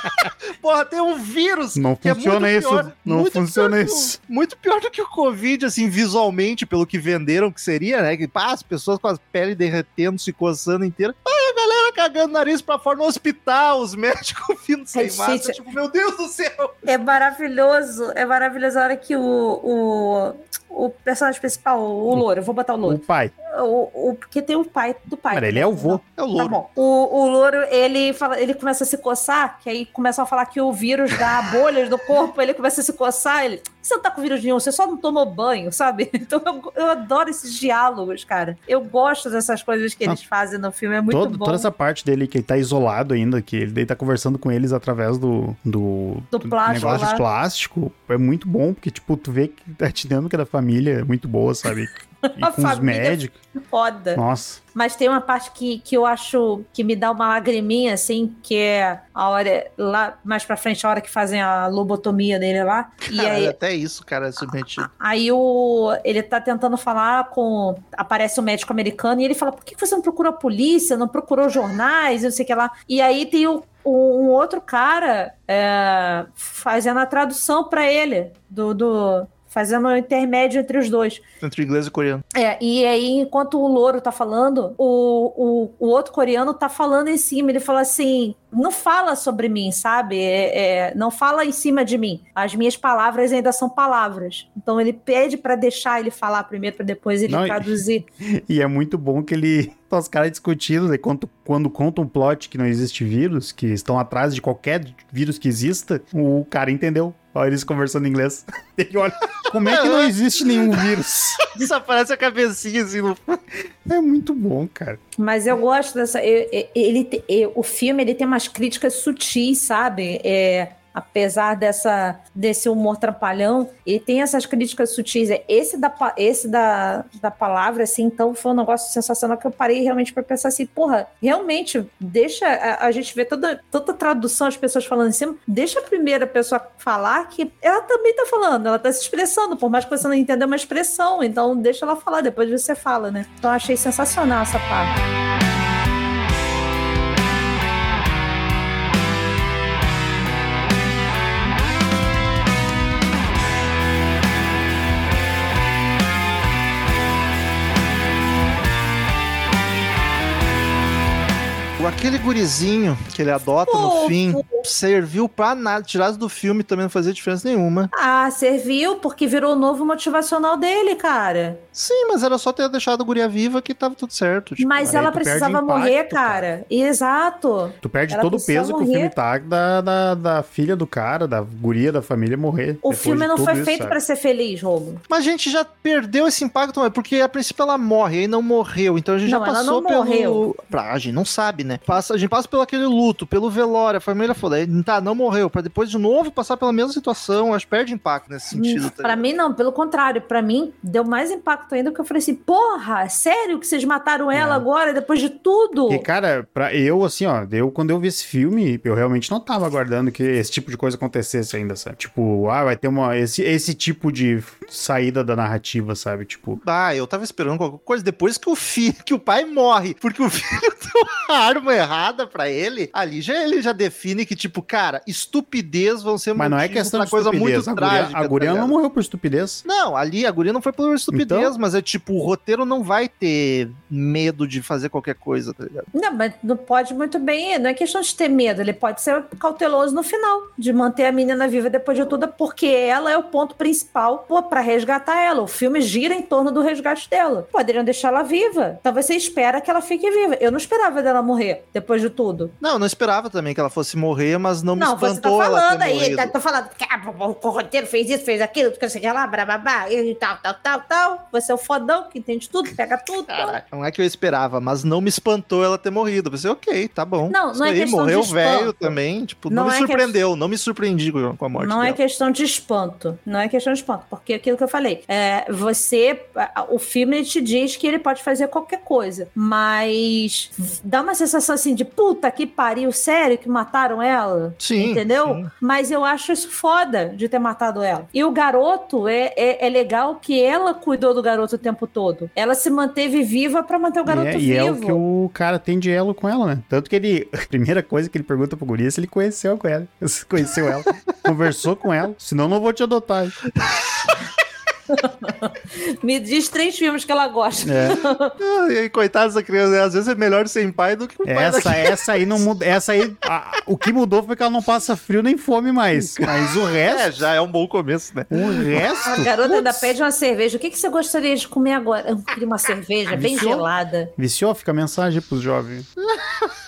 Porra, tem um vírus! Não que é funciona muito isso, pior- não muito funciona isso. muito pior do que o Covid, assim, visualmente, pelo que venderam que seria, né? Que pá, as pessoas com a pele derretendo, se coçando inteira. Ah, galera cagando nariz pra fora no hospital, os médicos vindo sem Gente, máscara. Tipo, meu Deus do céu! É maravilhoso, é maravilhoso a hora que o, o, o personagem principal, o Louro, eu vou botar o O Louro, pai. O, o, porque tem o pai do pai. Cara, ele é o vô. É o Tá louro. bom. O, o louro, ele, fala, ele começa a se coçar, que aí começam a falar que o vírus dá bolhas do corpo, ele começa a se coçar, ele. Você não tá com vírus nenhum, você só não tomou banho, sabe? Então eu, eu adoro esses diálogos, cara. Eu gosto dessas coisas que eles fazem no filme, é muito Todo- bom. Toda essa parte dele que ele tá isolado ainda, que ele daí tá conversando com eles através do, do, Do plástico negócio lá. de plástico, é muito bom, porque, tipo, tu vê que a dinâmica da família é muito boa, sabe? E A com os médicos. Foda. Nossa. Mas tem uma parte que, que eu acho que me dá uma lagriminha, assim, que é a hora, lá mais pra frente, a hora que fazem a lobotomia dele lá. E Caralho, aí, até isso, cara, é submetido. Aí o, ele tá tentando falar com. Aparece o médico americano e ele fala: por que você não procurou a polícia, não procurou jornais, não sei o que lá. E aí tem o, o- um outro cara é, fazendo a tradução pra ele, do. do fazendo o intermédio entre os dois. Entre inglês e coreano. É, e aí, enquanto o louro tá falando, o, o, o outro coreano tá falando em cima. Ele fala assim: não fala sobre mim, sabe? É, é, não fala em cima de mim. As minhas palavras ainda são palavras. Então ele pede pra deixar ele falar primeiro, pra depois ele Não, e- traduzir. E é muito bom que ele. Tá os caras discutindo, né? Quando, quando conta um plot que não existe vírus, que estão atrás de qualquer vírus que exista, o cara entendeu. Olha eles conversando em inglês. Ele olha, como é que não existe nenhum vírus? Desaparece a cabecinha assim no É muito bom, cara. Mas eu gosto dessa. Ele, te- eu- o filme ele tem umas críticas sutis, sabe? É, apesar dessa, desse humor trapalhão, ele tem essas críticas sutis. É, Esse da, esse da, da palavra, assim, então foi um negócio sensacional que eu parei realmente para pensar assim, porra, realmente, deixa a, a gente ver toda, toda a tradução, as pessoas falando em cima, deixa a primeira pessoa falar que ela também tá falando, ela tá se expressando, por mais que você não entenda é uma expressão, então deixa ela falar, depois você fala, né? Então achei sensacional essa parte. Aquele gurizinho que ele adota no fim serviu pra nada. Tirasse do filme também não fazia diferença nenhuma. Ah, serviu porque virou o novo motivacional dele, cara. Sim, mas era só ter deixado a guria viva que tava tudo certo. tipo. Mas aí ela precisava impacto, morrer, cara. cara. Exato. Tu perde Ela todo o peso que o morrer. filme tá da, da, da filha do cara, da guria da família morrer. O filme não foi isso, feito pra ser feliz, Romulo. Mas a gente já perdeu esse impacto, porque a princípio ela morre, aí não morreu. Então a gente Não, já ela passou não pelo. morreu. Pra, a gente não sabe, né? Passa, a gente passa pelo aquele luto, pelo velório, a família falou, "Ei, tá, não morreu. Pra depois de novo passar pela mesma situação, acho que perde impacto nesse sentido. tá Pra ligado? mim, não, pelo contrário. Pra mim, deu mais impacto ainda, porque eu falei assim: porra, sério que vocês mataram ela É. agora, depois de tudo? Porque, cara, pra eu, assim, ó, eu, quando eu vi esse filme, eu realmente não tava aguardando que esse tipo de coisa acontecesse ainda, sabe? Tipo, ah, vai ter uma, esse, esse tipo de saída da narrativa, sabe? Tipo, Ah, eu tava esperando qualquer coisa depois que o filho, que o pai morre, porque o filho uma arma errada pra ele. Ali já ele já define que tipo, cara, estupidez vão ser mas não é questão de coisa estupidez. muito a guria, trágica. a guria tá não morreu por estupidez. Não, ali a guria não foi por estupidez, Então? mas é tipo, o roteiro não vai ter medo de fazer qualquer coisa, tá ligado? Não, mas não pode muito bem. Não é questão de ter medo, ele pode ser cauteloso no final, de manter a menina viva depois de tudo, porque ela é o ponto principal pô, pra resgatar ela. O filme gira em torno do resgate dela. Poderiam deixar ela viva. Então você espera que ela fique viva. Eu não esperava dela morrer depois de tudo. Não, eu não esperava também que ela fosse morrer, mas não, Não, me você tá espantou falando aí, tá, tô falando que ah, o roteiro fez isso, fez aquilo, que sei lá, brababá, e tal, tal, tal, tal. Você é o fodão que entende tudo, pega tudo. Caraca, não é que eu esperava, mas não me espantou ela ter morrido. Eu pensei, ok, tá bom. Não, não é aí, questão de morreu espanto. velho também. Tipo, não, Não me é surpreendeu, não me surpreendi com a morte Não é dela. questão de espanto. Não é questão de espanto. Porque aquilo que eu falei, é, você. O filme te diz que ele pode fazer qualquer coisa. Mas dá uma sensação assim de puta que pariu, sério que mataram ela? Sim. Entendeu? sim. Mas eu acho isso foda de ter matado ela. E o garoto, é, é, é legal que ela cuidou do garoto o tempo todo. Ela se manteve viva pra manter o garoto e é, e vivo. é o que o cara tem de elo com ela, né? Tanto que ele. A primeira coisa que ele pergunta pro guri é se ele conheceu com ela. Se conheceu ela. conversou com ela. Senão não vou te adotar. Me diz três filmes que ela gosta. É. Ah, e aí, coitada dessa criança, né? às vezes é melhor sem pai do que o pai Essa, daqui. essa aí não muda. Essa aí. a- o que mudou foi que ela não passa frio nem fome mais. Mas o É, resto. já é um bom começo, né? O resto. A garota ainda putz, pede uma cerveja. O que, que você gostaria de comer agora? Eu queria uma cerveja bem Viciou? gelada. Viciou? Fica a mensagem pros jovens.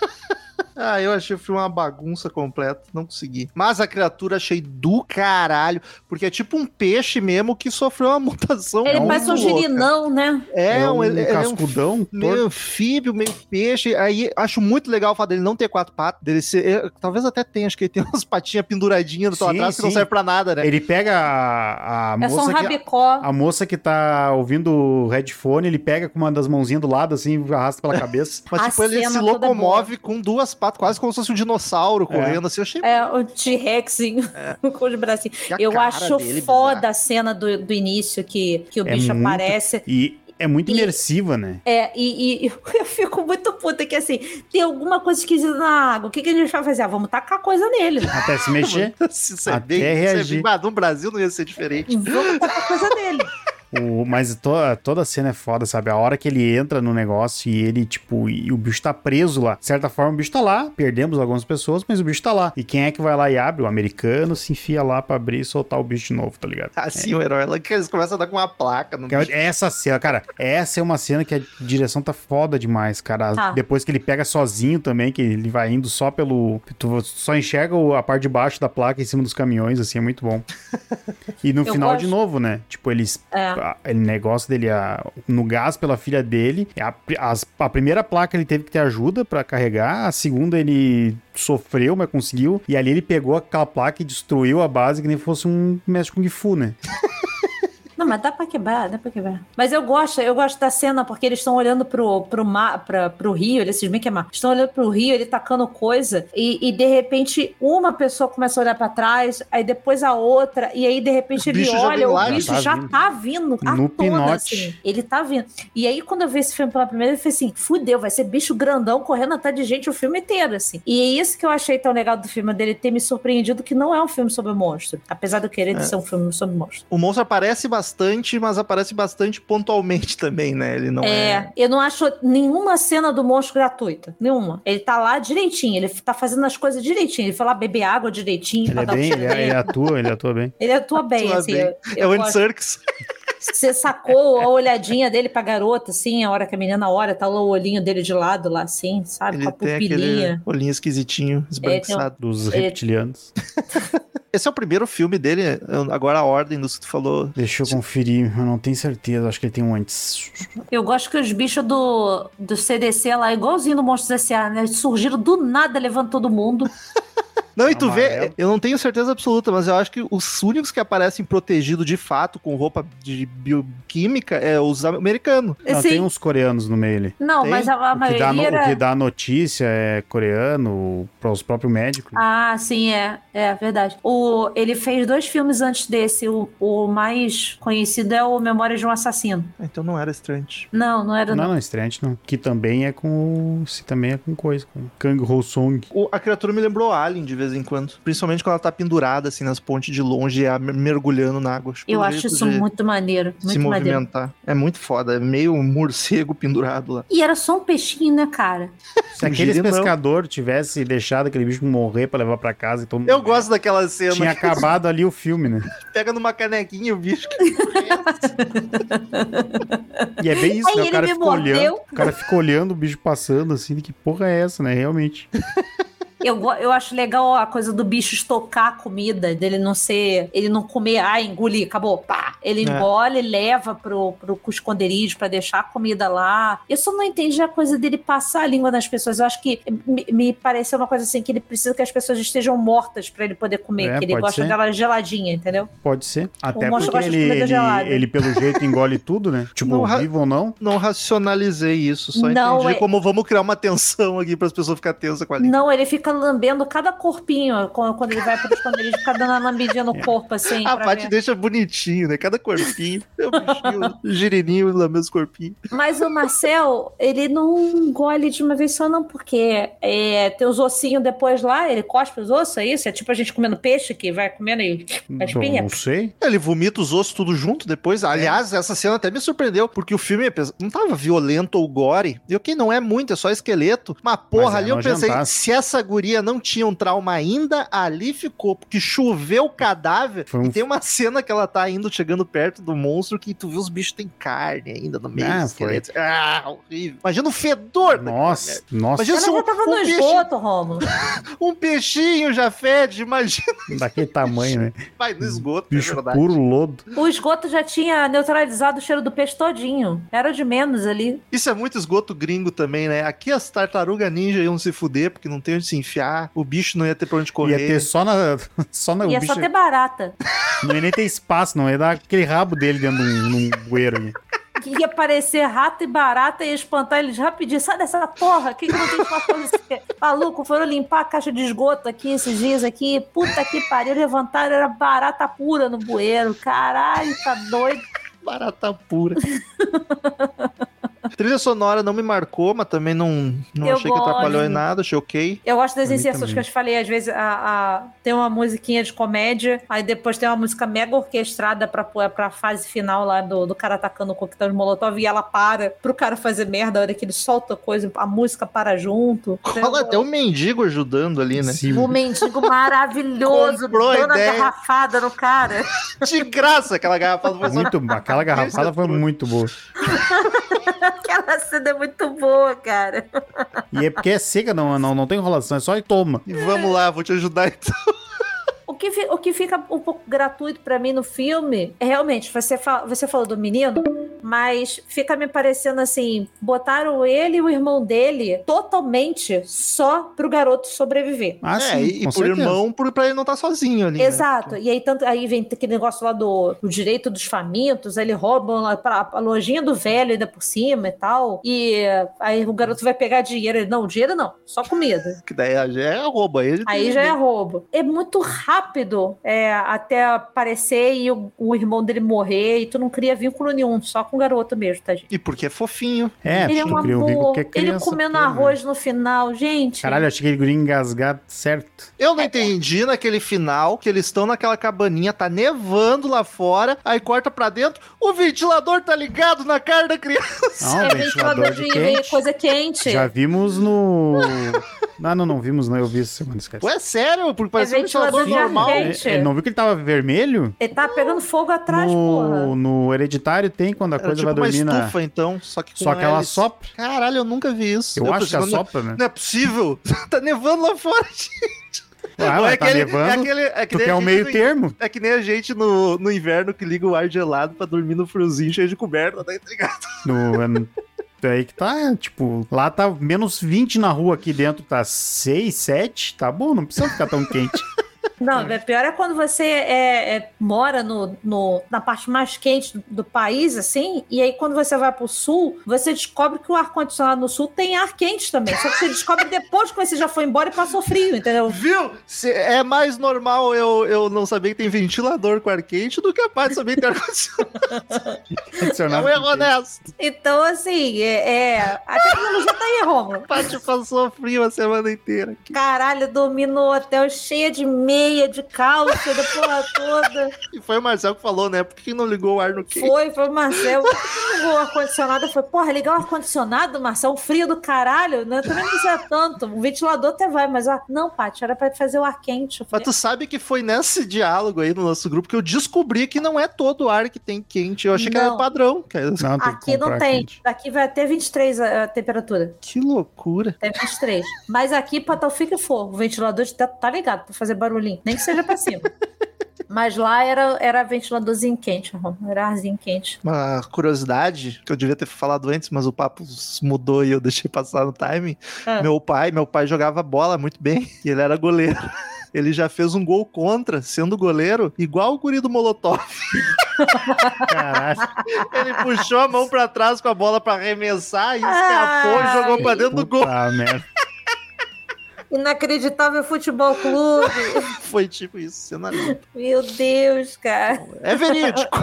Ah, eu achei o filme uma bagunça completa, não consegui. Mas a criatura achei do caralho, porque é tipo um peixe mesmo que sofreu uma mutação Ele muito parece um girinão, né? É, É um, um ele, ele é um cascudão meio anfíbio, meio peixe. Aí acho muito legal o fato dele não ter quatro patas, dele ser. é, talvez até tenha, acho que ele tem umas patinhas penduradinhas no atrás que não serve pra nada, né? Ele pega a, a É só um moça que. rabicó. A moça que tá ouvindo o headphone, ele pega com uma das mãozinhas do lado, assim, arrasta pela cabeça. Mas, A tipo, ele se é locomove com duas patas, quase como se fosse um dinossauro correndo, assim. Eu achei É, o T-Rexinho com os bracinhos. Eu acho dele foda bizarra. a cena do, do início que, que o É bicho muito- aparece. E é muito E- imersiva, né? É, e, e eu fico muito puta que assim, tem alguma coisa esquisita na água. O que, que a gente vai fazer? Ah, vamos tacar coisa nele. Até se mexer. Se você Até bem, se você reagir. bem, mas no Brasil não ia ser diferente. Vamos tacar coisa nele. O, mas to- toda a cena é foda, sabe? A hora que ele entra no negócio e ele, tipo, e o bicho tá preso lá. De certa forma, o bicho tá lá, perdemos algumas pessoas, mas o bicho tá lá. E quem é que vai lá e abre? O americano se enfia lá pra abrir e soltar o bicho de novo, tá ligado? Assim, o herói, lá que eles começam a dar com uma placa. No... É Essa cena, cara, essa é uma cena que a direção tá foda demais, cara. Tá. Depois que ele pega sozinho também, que ele vai indo só pelo. Tu só enxerga a parte de baixo da placa em cima dos caminhões, assim, é muito bom. E no Eu final, gosto. de novo, né? Tipo, eles. É. Ele negócio dele a- no gás pela filha dele. A, a primeira placa ele teve que ter ajuda pra carregar, a segunda ele sofreu, mas conseguiu. E ali ele pegou aquela placa e destruiu a base que nem fosse um mestre Kung Fu, né? Não, mas dá pra quebrar, dá pra quebrar. Mas eu gosto, eu gosto da cena porque eles estão olhando pro, pro, mar, pra, pro rio, eles bem que é mar. Estão olhando pro rio, ele tacando coisa, e, e de repente uma pessoa começa a olhar pra trás, aí depois a outra, e aí de repente ele olha, o bicho tá já vindo. tá vindo a No pinote. assim. Ele tá vindo. E aí quando eu vi esse filme pela primeira vez, eu falei assim, fudeu, vai ser bicho grandão correndo atrás de gente o filme inteiro, assim. E é isso que eu achei tão legal do filme, dele ter me surpreendido que não é um filme sobre monstro. Apesar de eu querer É. ser um filme sobre monstro. O monstro aparece bastante bastante, mas aparece bastante pontualmente também, né? Ele não é. É, eu não acho nenhuma cena do monstro gratuita. Nenhuma. Ele tá lá direitinho, ele tá fazendo as coisas direitinho. Ele foi lá beber água direitinho. Ele pra é bem, ele, cheiro ele dele. atua, ele atua bem. Ele atua bem, Atua assim. bem. eu- É eu o Andy. Serkis. Você sacou a olhadinha dele pra garota, assim, a hora que a menina olha, tá lá o olhinho dele de lado, lá, assim, sabe? Ele com a tem aquele pupilinha. olhinho esquisitinho, esbranquiçado. Dos Ele- reptilianos. Esse é o primeiro filme dele, agora a ordem dos que tu falou. Deixa eu conferir, eu não tenho certeza, acho que ele tem um antes. Eu gosto que os bichos do, do CDC lá, igualzinho do Monstros S.A., né? Surgiram do nada, levando todo mundo. Não, e tu vê, Amarelo. eu não tenho certeza absoluta, mas eu acho que os únicos que aparecem protegidos de fato, com roupa de bioquímica, é os americanos. Não, Sim. tem uns coreanos no meio ali. Não, Tem? mas a, a O que, dá maioria no- o que dá notícia é coreano, para os próprios médicos. Ah, sim, é. É verdade. O, ele fez dois filmes antes desse. O, o mais conhecido é o Memórias de um Assassino. Então não era estranho. Não, não era. Não, não, estreante não. Que também é com. Se também é com coisa, com Kang Ho Song. O- a criatura me lembrou Alien de vez em quando. Principalmente quando ela tá pendurada, assim, nas pontes de longe, e a- mergulhando na água. Eu pelo acho isso muito maneiro. Se Muito maneiro. movimentar. É muito foda. É meio um morcego pendurado lá. E era só um peixinho, né, cara? Se Girinão. pescador tivesse deixado aquele bicho morrer pra levar pra casa e todo mundo. Eu gosto daquela cena. Tinha que acabado ali o filme, né? Pega numa canequinha o bicho. E é bem isso, Aí né? O cara mordeu. olhando. O cara fica olhando o bicho passando assim, que porra é essa, né? Realmente. Eu, eu acho legal a coisa do bicho estocar a comida, dele não ser. Ele não comer, ah, engolir, acabou, pá. Ele É. engole, leva pro, pro esconderijo pra deixar a comida lá. Eu só não entendi a coisa dele passar a língua nas pessoas. Eu acho que me, me pareceu uma coisa assim que ele precisa que as pessoas estejam mortas pra ele poder comer, É, que ele gosta ser. dela geladinha, entendeu? Pode ser. Até porque gosta de ele, comida ele, gelada. ele, pelo jeito, engole tudo, né? Tipo, Não, vivo ou não. Não racionalizei isso. Só Não, entendi é- como vamos criar uma tensão aqui para as pessoas ficarem tensas com a língua. Não, ele fica lambendo cada corpinho quando ele vai pro esconderijo, fica dando uma lambidinha no corpo, assim. A pra Paty ver. deixa bonitinho, né? Cada corpinho. É um bichinho, girininho lá meus corpinhos. Mas o Marcel, ele não engole de uma vez só, não, porque é, tem os ossinhos depois lá, ele cospe os ossos, é isso? É tipo a gente comendo peixe que vai comendo e a espinha. Não sei. Ele vomita os ossos tudo junto depois. Aliás, essa cena até me surpreendeu, porque o filme não tava violento ou gore. E o que não é muito, é só esqueleto. Mas porra, Mas é ali eu pensei, se essa guria não tinha um trauma ainda, ali ficou. Porque choveu o cadáver. Foi um- E tem uma cena que ela tá indo, chegando perto do monstro, que tu vê os bichos tem carne ainda no meio Ah, foi. Ah, horrível. Imagina o fedor Nossa, nossa. Imagina Ela se um, já tava no um peixe- esgoto, Rômulo. um peixinho já fede, imagina. Daquele tamanho, né? Vai no esgoto, é Bicho verdade. puro lodo. O esgoto já tinha neutralizado o cheiro do peixe todinho. Era de menos ali. Isso é muito esgoto gringo também, né? Aqui as tartarugas ninja iam se fuder, porque não tem onde se enfiar, o bicho não ia ter pra onde correr. Ia ter só na. Só na o Ia bicho, só ter barata. Não ia nem ter espaço, não. Ia dar aquele rabo dele dentro de um, num bueiro. ali. Que ia aparecer rato e barata e espantar eles rapidinho. Sai dessa porra, que, que não tem espaço pra você? Maluco, foram limpar a caixa de esgoto aqui esses dias aqui. Puta que pariu, levantaram, era barata pura no bueiro. Caralho, tá doido. Barata pura. Trilha sonora não me marcou, mas também não, não Eu achei que atrapalhou em gosto. nada, achei ok. Eu gosto das inserções que eu te falei. Às vezes a, a- tem uma musiquinha de comédia, aí depois tem uma música mega orquestrada pra, pra fase final lá do, do cara atacando o coquetel de molotov e ela para pro cara fazer merda. A hora que ele solta coisa, a música para junto. Rola até um mendigo ajudando ali, né? Sim. O mendigo maravilhoso, Comprou a dando a ideia. garrafada no cara. De graça aquela garrafa. Foi só... Muito, aquela garrafada foi muito boa. Aquela cena é muito boa, cara. E é porque é seca, não, não, não tem enrolação, é só e toma. E vamos lá, vou te ajudar então. O que, o que fica um pouco gratuito pra mim no filme é realmente, você, fa- você falou do menino, mas fica me parecendo assim: botaram ele e o irmão dele totalmente só pro garoto sobreviver. Ah, é, sim, e, e por certeza. irmão, pra ele não estar sozinho ali. né? Exato. E aí, tanto, aí vem aquele negócio lá do, do direito dos famintos, aí ele roubam lá pra, a lojinha do velho ainda por cima e tal. E aí o garoto vai pegar dinheiro. Ele, não, dinheiro não, só comida. Que daí já é roubo. Aí, Aí já é roubo. É muito rápido rápido é, até aparecer e o, o irmão dele morrer, e tu não cria vínculo nenhum, só com o garoto mesmo, tá, gente? E porque é fofinho. É, ele é um um vínculo amor, que é ele comendo né? arroz no final, gente. Caralho, achei aquele guri engasgado certo. Eu não entendi naquele final que eles estão naquela cabaninha, tá nevando lá fora, aí corta pra dentro, o ventilador tá ligado na cara da criança. Não, é ventilador ventilador de de quente. coisa quente. Já vimos no. Não, não, não vimos, não. Eu vi essa semana, esquece. Ué, sério? Porque parecia um ventilador normal. Ele, ele não viu que ele tava vermelho? Ele tá pegando fogo atrás, porra. No, no hereditário tem quando a Era coisa tipo vai uma dormir na. estufa, então, só que Só que ela sopra. Caralho, eu nunca vi isso. Eu, acho que ela sopra, né? Não é possível. tá nevando lá fora. Ah, Ou mas é tá aquele- nevando. É, aquele, é que Tu quer o gente meio no- termo? É que nem a gente no, no inverno que liga o ar gelado pra dormir no friozinho cheio de coberta, tá ligado? No, é aí que tá, tipo, lá tá menos 20 na rua, aqui dentro tá 6, 7, tá bom, não precisa ficar tão quente. Não, é pior é quando você é, é, mora no, no- na parte mais quente do, do país, assim, e aí quando você vai pro sul, você descobre que o ar-condicionado no sul tem ar quente também. Só que você descobre depois que você já foi embora e passou frio, entendeu? Viu? Se- é mais normal eu, eu não saber que tem ventilador com ar quente do que a parte de saber que tem ar-condicionado. É um erro honesto. Então, assim, é, é- a tecnologia tá aí, Romulo. A parte passou frio a semana inteira. aqui. Caralho, eu dormi no hotel cheia de meia, de calça, da porra toda. E foi o Marcel que falou, né? Por que não ligou o ar no quente? Foi, foi o Marcel. Por que ligou o ar-condicionado? Eu falei, porra, ligar o ar-condicionado, Marcel? Um frio do caralho, né? Também não precisa tanto. O ventilador até vai, mas ó, não, Paty, era pra fazer o ar quente. Mas tu sabe que foi nesse diálogo aí no nosso grupo que eu descobri que não é todo ar que tem quente. Eu achei que era Não. padrão. cara. Não, tem que Aqui não tem. quente. Aqui vai até 23 a, a temperatura. Que loucura. Até 23. Mas aqui, pra tal fica fogo. O ventilador tá, tá ligado pra fazer barulhinho. Nem que seja pra cima. Mas lá era, era ventiladorzinho quente, era arzinho quente. Uma curiosidade que eu devia ter falado antes, mas o papo mudou e eu deixei passar no timing. Ah. Meu pai, meu pai jogava bola muito bem e ele era goleiro. Ele já fez um gol contra, sendo goleiro, igual o guri do Molotov. Caralho. Ele puxou a mão pra trás com a bola pra arremessar e escapou e Ai. jogou pra dentro do gol. Puta merda. Inacreditável futebol clube. Foi tipo isso, cena linda. Meu Deus, cara. É verídico.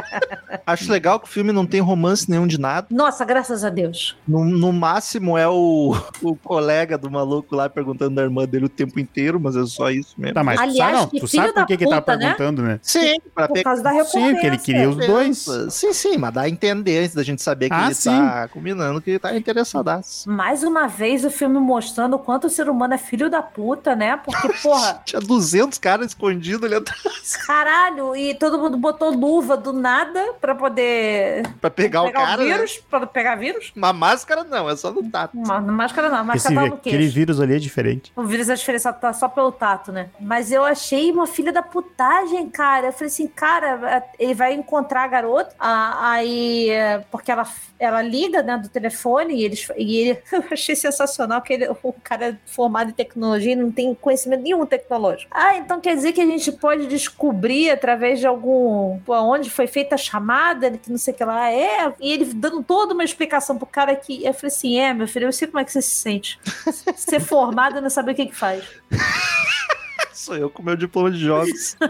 Acho legal que o filme não tem romance nenhum de nada. Nossa, graças a Deus. No, no máximo é o, o colega do maluco lá perguntando da irmã dele o tempo inteiro, mas é só isso mesmo. Tá, mas tu Aliás, sabe, não, que tu sabe por que, que tá puta, né? perguntando, né? Sim, pra Por causa da recompensa. Sim, porque ele queria os dois. Sim, sim, mas dá a entender antes da gente saber que Ah, ele sim. tá combinando que ele tá interessadaço. Mais uma vez o filme mostrando o quanto o ser humano é filho da puta, né? Porque, porra, Tinha 200 caras escondidos ali atrás caralho, e todo mundo botou luva do nada pra poder pra pegar, o pegar cara. o né? vírus, pra pegar vírus. Uma máscara não, é só no tato. Uma, máscara não, Esse, máscara tá no aquele queixo. vírus ali é diferente. O vírus é diferenciado tá só pelo tato, né? Mas eu achei uma filha da putagem, cara. Eu falei assim, cara, ele vai encontrar a garota, a- aí, é, porque ela, ela liga, né, do telefone, e, eles, e ele, eu achei sensacional que ele, o cara é formado em tecnologia e não tem conhecimento nenhum tecnológico. Ah, então quer dizer que a gente pode descobrir através de algum, pô, onde foi feita a chamada, que não sei o que lá, é, e ele dando toda uma explicação pro cara que, eu falei assim, é, meu filho, eu sei como é que você se sente ser formado e não saber o que, que faz. Sou eu com meu diploma de jogos.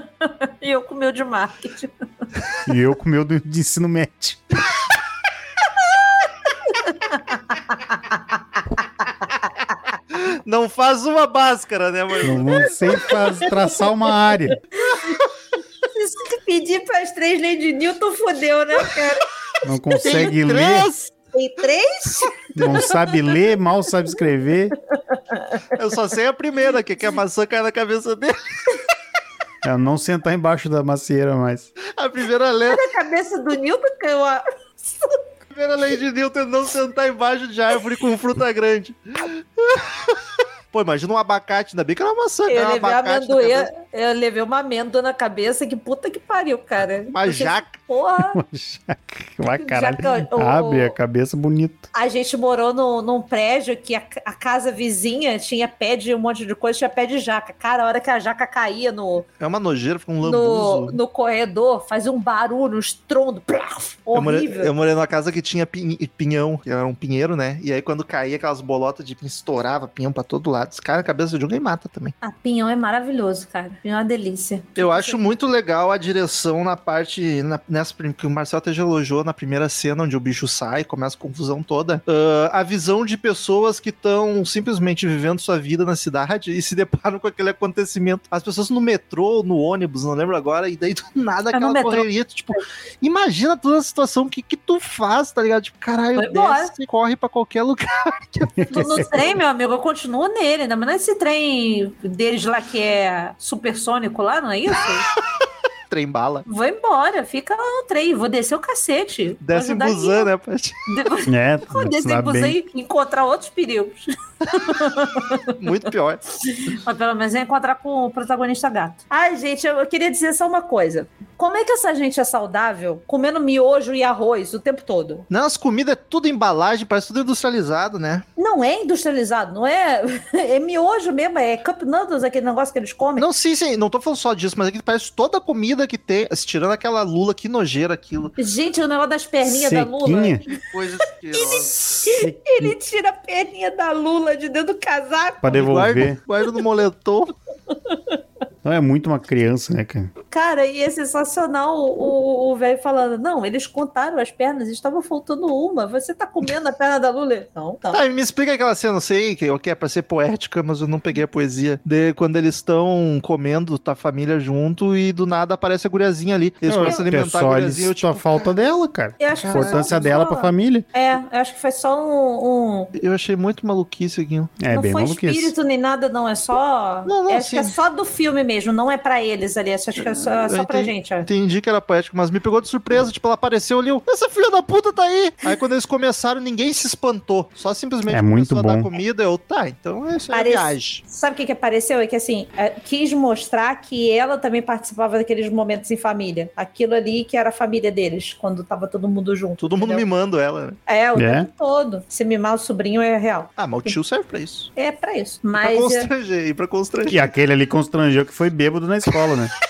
E eu com o meu de marketing. E eu com o meu de ensino médio. não faz uma máscara, né, mano? Não, não sei faz- traçar uma área. Se você pedir para as três leis de Newton, fodeu, né, cara? Não consegue Tem ler, três! Tem três? não sabe ler, mal sabe escrever. Eu só sei a primeira, que, é que a maçã cai na cabeça dele. É não sentar embaixo da macieira mais. A primeira lei, Na cabeça do Newton caiu a... primeira lei de Newton não sentar embaixo de árvore com fruta grande. Pô, imagina um abacate, ainda bem que era uma maçã, Eu cara, um levei, abacate amendoim, cabeça. eu levei uma amêndoa na cabeça, que puta que pariu, cara. Uma Porque, jaca. Porra, Vai, caralho. Jaca, o- Abre a cabeça bonito. a gente morou no, num prédio que a, a casa vizinha tinha pé de um monte de coisa, tinha pé de jaca. Cara, a hora que a jaca caía no, É uma nojeira, fica um no, lambuzo. no corredor, fazia um barulho, um estrondo. plaf, Eu morei, horrível. eu morei numa casa que tinha pin- pinhão, que era um pinheiro, né? E aí quando caía aquelas bolotas de pinho, estourava pinhão pra todo lado. Esse cara, a cabeça de alguém mata também. A pinhão é maravilhoso, cara. é uma delícia. Eu acho muito legal a direção na parte. Na, nessa que o Marcel até já elogiou na primeira cena, onde o bicho sai, começa a confusão toda. Ah, a visão de pessoas que estão simplesmente vivendo sua vida na cidade e se deparam com aquele acontecimento. As pessoas no metrô, no ônibus, não lembro agora, e daí do nada É aquela correria. tu, Tipo, imagina toda a situação que, que tu faz, tá ligado? Tipo, caralho, desce e corre pra qualquer lugar. No, no trem, meu amigo, eu continuo nele. Ainda mais nesse trem deles lá que é supersônico lá, não é isso? Trem bala. Vou embora, fica lá no trem, vou descer o cacete. Desce em Busan, né? Paty? ninguém. É, Vou descer em Busan bem. e encontrar outros perigos. Muito pior. Mas pelo menos é encontrar com o protagonista gato. Ai, gente, eu eu queria dizer só uma coisa. Como é que essa gente é saudável comendo miojo e arroz o tempo todo? Não, as comidas é tudo embalagem, parece tudo industrializado, né? Não é industrializado, não é? É miojo mesmo, é cup noodles, aquele negócio que eles comem. Não, sim, sim, não tô falando só disso, mas aqui parece toda a comida que tem, tirando aquela lula, que nojeira aquilo. Gente, o negócio das perninhas da Lula. Sequinha. Que coisa asquerosa. Ele tira a perninha da Lula de dentro do casaco. Pra devolver. Guarda, guarda no moletom. Não é muito uma criança, né, cara? Cara, e é sensacional o o velho falando: não, eles contaram as pernas, estava faltando uma. Você tá comendo a perna da Lula? Não, tá. Tá, me explica aquela cena, eu sei que que é pra ser poética, mas eu não peguei a poesia. De quando eles estão comendo, tá a família junto e do nada aparece a guriazinha ali. Eles Não, começam a é alimentar a só guriazinha. Eu, eles, só tipo, falta dela, cara. Eu acho A que foi importância só- dela pra família. É, eu acho que foi só um. um- eu achei muito maluquice aquilo. É, não bem foi maluquice. espírito nem nada, não. É só. Não, não, eu acho que é sim. só do filme mesmo, não é pra eles ali. Acho que é só, só pra entendi. gente. ó. Entendi que era poético, mas me pegou de surpresa. Tipo, ela apareceu ali, essa filha da puta tá aí. Aí quando eles começaram, ninguém se espantou. Só simplesmente É muito começou a dar bom. comida. Eu, tá, então isso é Parece- viagem. Sabe o que, que apareceu? É que assim, é, quis mostrar que ela também participava daqueles momentos em família. Aquilo ali que era a família deles, quando tava todo mundo junto. Todo mundo entendeu? mimando ela, né? É, o É. tempo todo. Se mimar o sobrinho é real. Ah, mas o tio serve pra isso. É pra isso. Pra Mas. é, constranger, e pra constranger. E aquele ali constrangeu que foi bêbado na escola, né?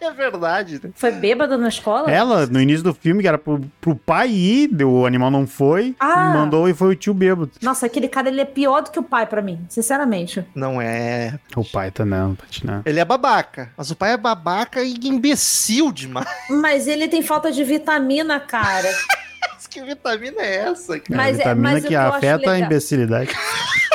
É verdade, né? Foi bêbado na escola? Ela, no início do filme, que era pro, pro pai ir, o animal não foi, Ah. mandou e foi o tio bêbado. Nossa, aquele cara ele é pior do que o pai pra mim, sinceramente. Não é. O pai tá não, Tati, não. Ele é babaca. Mas o pai é babaca e imbecil demais. Mas ele tem falta de vitamina, cara. Mas que vitamina é essa, cara? É Mas é- vitamina mas que afeta a imbecilidade.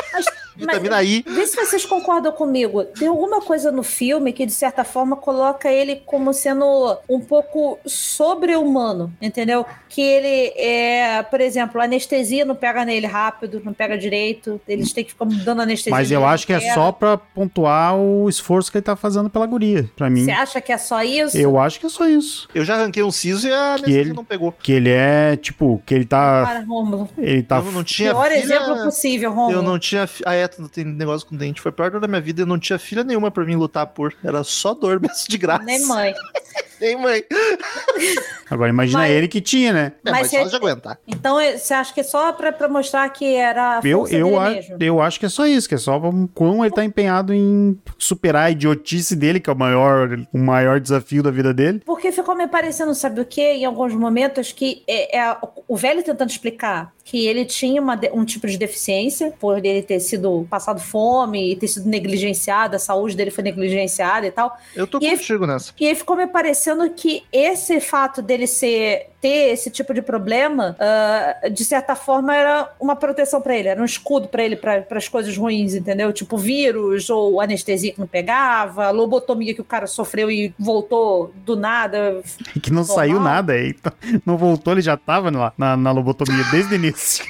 Vitamina I. Vê se vocês concordam comigo. Tem alguma coisa no filme que, de certa forma, coloca ele como sendo um pouco sobre-humano, entendeu? Que ele é, por exemplo, a anestesia não pega nele rápido, não pega direito. Eles têm que ficar dando anestesia. Mas eu acho que é só pra pontuar o esforço que ele tá fazendo pela guria. Pra mim, Você acha que é só isso? eu acho que é só isso. Eu já arranquei um siso e a Que anestesia ele- não pegou. Que ele é, tipo, que ele tá. Para, Rômulo. Ele tá. Eu não tinha Pior filha... exemplo possível, Rômulo. Eu não tinha. Ah, é, não tem negócio com dente. Foi a pior dor da minha vida. Eu não tinha filha nenhuma pra mim lutar por. Era só dor mesmo de graça. Nem mãe. Nem mãe. Agora imagina Mas- ele que tinha, né? É, Mas mas, só de aguentar. Então, é- você acha que é só pra, pra mostrar que era a Eu, força eu, dele a- mesmo? eu acho que é só isso, que é só o quão ele tá empenhado em superar a idiotice dele, que é o maior, o maior desafio da vida dele. Porque ficou me parecendo, sabe o quê? Em alguns momentos que é, é o velho tentando explicar que ele tinha uma um tipo de deficiência, por ele ter sido passado fome e ter sido negligenciado, a saúde dele foi negligenciada e tal. Eu tô E contigo nessa. E aí ficou me parecendo que esse fato dele ser ter esse tipo de problema, ah, de certa forma, era uma proteção pra ele, era um escudo pra ele para as coisas ruins, entendeu? Tipo vírus ou anestesia que não pegava, lobotomia que o cara sofreu e voltou do nada. E que não Normal. saiu nada aí. Então, não voltou, ele já tava lá na, na lobotomia desde o início.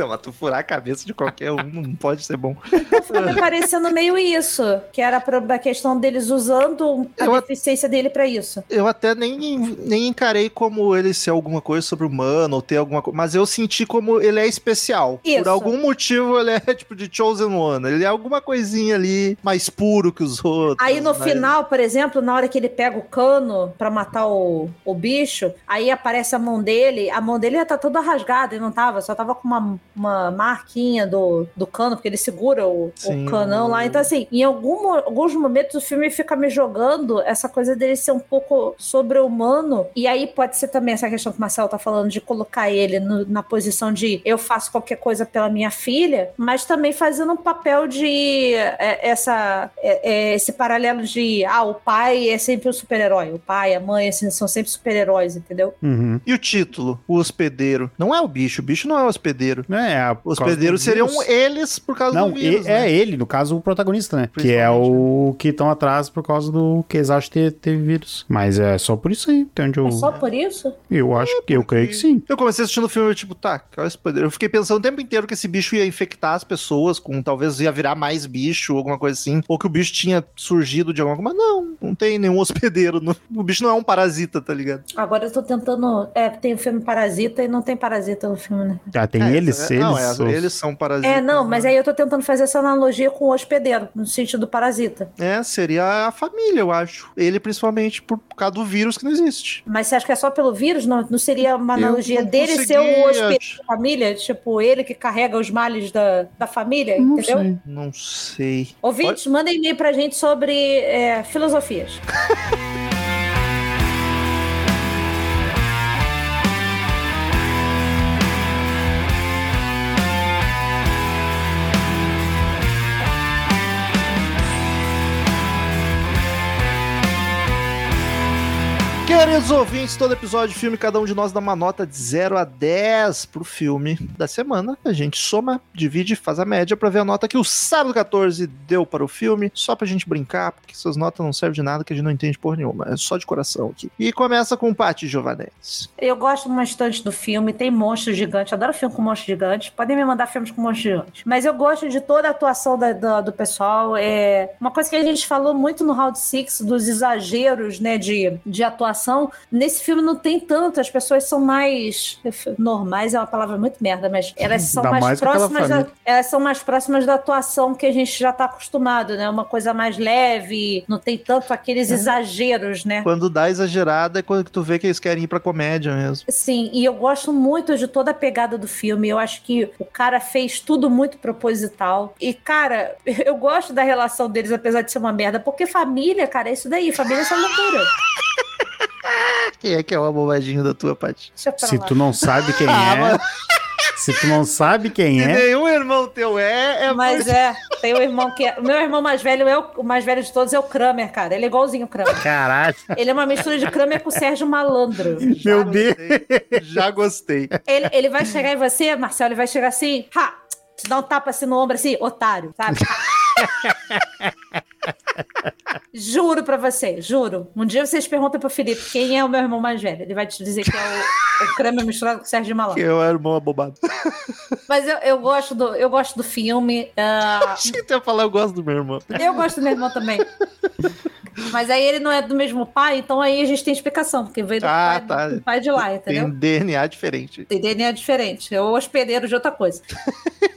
Então, mas tu furar a cabeça de qualquer um não pode ser bom. Ficou me parecendo meio isso, que era a questão deles usando a Eu a- deficiência dele pra isso. Eu até nem, nem encarei como ele ser alguma coisa sobre humano ou ter alguma coisa. Mas eu senti como ele é especial. Isso. Por algum motivo ele é tipo de Chosen One. Ele é alguma coisinha ali mais puro que os outros. Aí no né? final, por exemplo, na hora que ele pega o cano pra matar o, o bicho, aí aparece a mão dele, a mão dele já tá toda rasgada e não tava, só tava com uma uma marquinha do, do cano, porque ele segura o, Sim. o canão lá. Então, assim, em algum, alguns momentos o filme fica me jogando essa coisa dele ser um pouco sobre-humano. E aí pode ser também essa questão que o Marcelo tá falando de colocar ele no- na posição de eu faço qualquer coisa pela minha filha, mas também fazendo um papel de é, essa, é, é, esse paralelo de ah, o pai é sempre o super-herói, o pai, a mãe assim, são sempre super-heróis, entendeu? Uhum. E o título? O hospedeiro. Não é o bicho, o bicho não é o hospedeiro. É, causa do hospedeiros seriam eles por causa Não, do vírus, né? é ele, no caso, o protagonista, né? Que é o que estão atrás por causa do que eles acham ter, ter vírus. Mas é só por isso aí, até onde eu, É só por isso? eu acho que eu creio que sim. Eu comecei assistindo o filme, tipo, tá, qual é esse poder? Eu fiquei pensando o tempo inteiro que esse bicho ia infectar as pessoas, com talvez ia virar mais bicho, alguma coisa assim, ou que o bicho tinha surgido de alguma coisa. Mas não, não tem nenhum hospedeiro. no- O bicho não é um parasita, tá ligado? Agora eu tô tentando. É, tem o filme Parasita e não tem Parasita no filme, né? Ah, tem É, eles, é- eles. Não, é, os- eles são parasitas. É, não, mas né? aí eu tô tentando fazer essa analogia com o hospedeiro, no sentido do parasita. É, seria a família, eu acho. Ele, principalmente, por causa do vírus que não existe. Mas você acha que é só pelo vírus? Não, não seria uma analogia não dele ser o hospedeiro acho. da família? Tipo, ele que carrega os males da, da família, Não entendeu? sei. Não sei. Ouvintes, mandem e-mail pra gente sobre é, filosofias. Queridos ouvintes, todo episódio de filme, cada um de nós dá uma nota de 0 a 10 pro filme da semana. A gente soma, divide, faz a média pra ver a nota que o Sábado 14 deu para o filme, só pra gente brincar, porque essas notas não servem de nada que a gente não entende por nenhuma. É só de coração aqui. E começa com o Pati Giovanetti. Eu gosto bastante do filme, tem monstros gigantes, adoro filme com monstros gigantes. Podem me mandar filmes com monstros gigantes. Mas eu gosto de toda a atuação da- da- do pessoal. É uma coisa que a gente falou muito no Round Six dos exageros, né, de, de atuação. Nesse filme não tem tanto, as pessoas são mais normais, é uma palavra muito merda, mas elas são Dá mais, mais próximas da, elas são mais próximas da atuação que a gente já tá acostumado, né? Uma coisa mais leve, não tem tanto aqueles exageros, né? Quando dá exagerada é quando tu vê que eles querem ir pra comédia mesmo. Sim, e eu gosto muito de toda a pegada do filme. Eu acho que o cara fez tudo muito proposital. E, cara, eu gosto da relação deles, apesar de ser uma merda, porque família, cara, é isso daí. Família é essa loucura. Quem é que é o bobadinho da tua, pra Se lá. tu não sabe quem Ah, é. Se tu não sabe quem Se é. nenhum irmão teu é, é Mas é, tem o irmão que é. O meu irmão mais velho é o, o mais velho de todos é o Kramer, cara. Ele é igualzinho o Kramer. Caralho. Ele é uma mistura de Kramer com o Sérgio Malandro. Meu Deus. Já gostei. Ele, ele vai chegar em você, Marcelo, ele vai chegar assim, ha! Te dá um tapa assim no ombro, assim, otário, sabe? juro pra você, juro. Um dia vocês perguntam pro Felipe quem é o meu irmão mais velho. Ele vai te dizer que é o, o Kramer misturado com o Sérgio Malandro. Que eu era irmão abobado. Mas eu, eu, gosto do, eu gosto do filme. ah, Achei que tu ia falar, eu gosto do meu irmão. eu gosto do meu irmão também. Mas aí ele não é do mesmo pai, então aí a gente tem explicação, porque veio do, Ah, pai, tá. do pai de lá, entendeu? Tem DNA diferente. Tem DNA diferente. É o hospedeiro de outra coisa.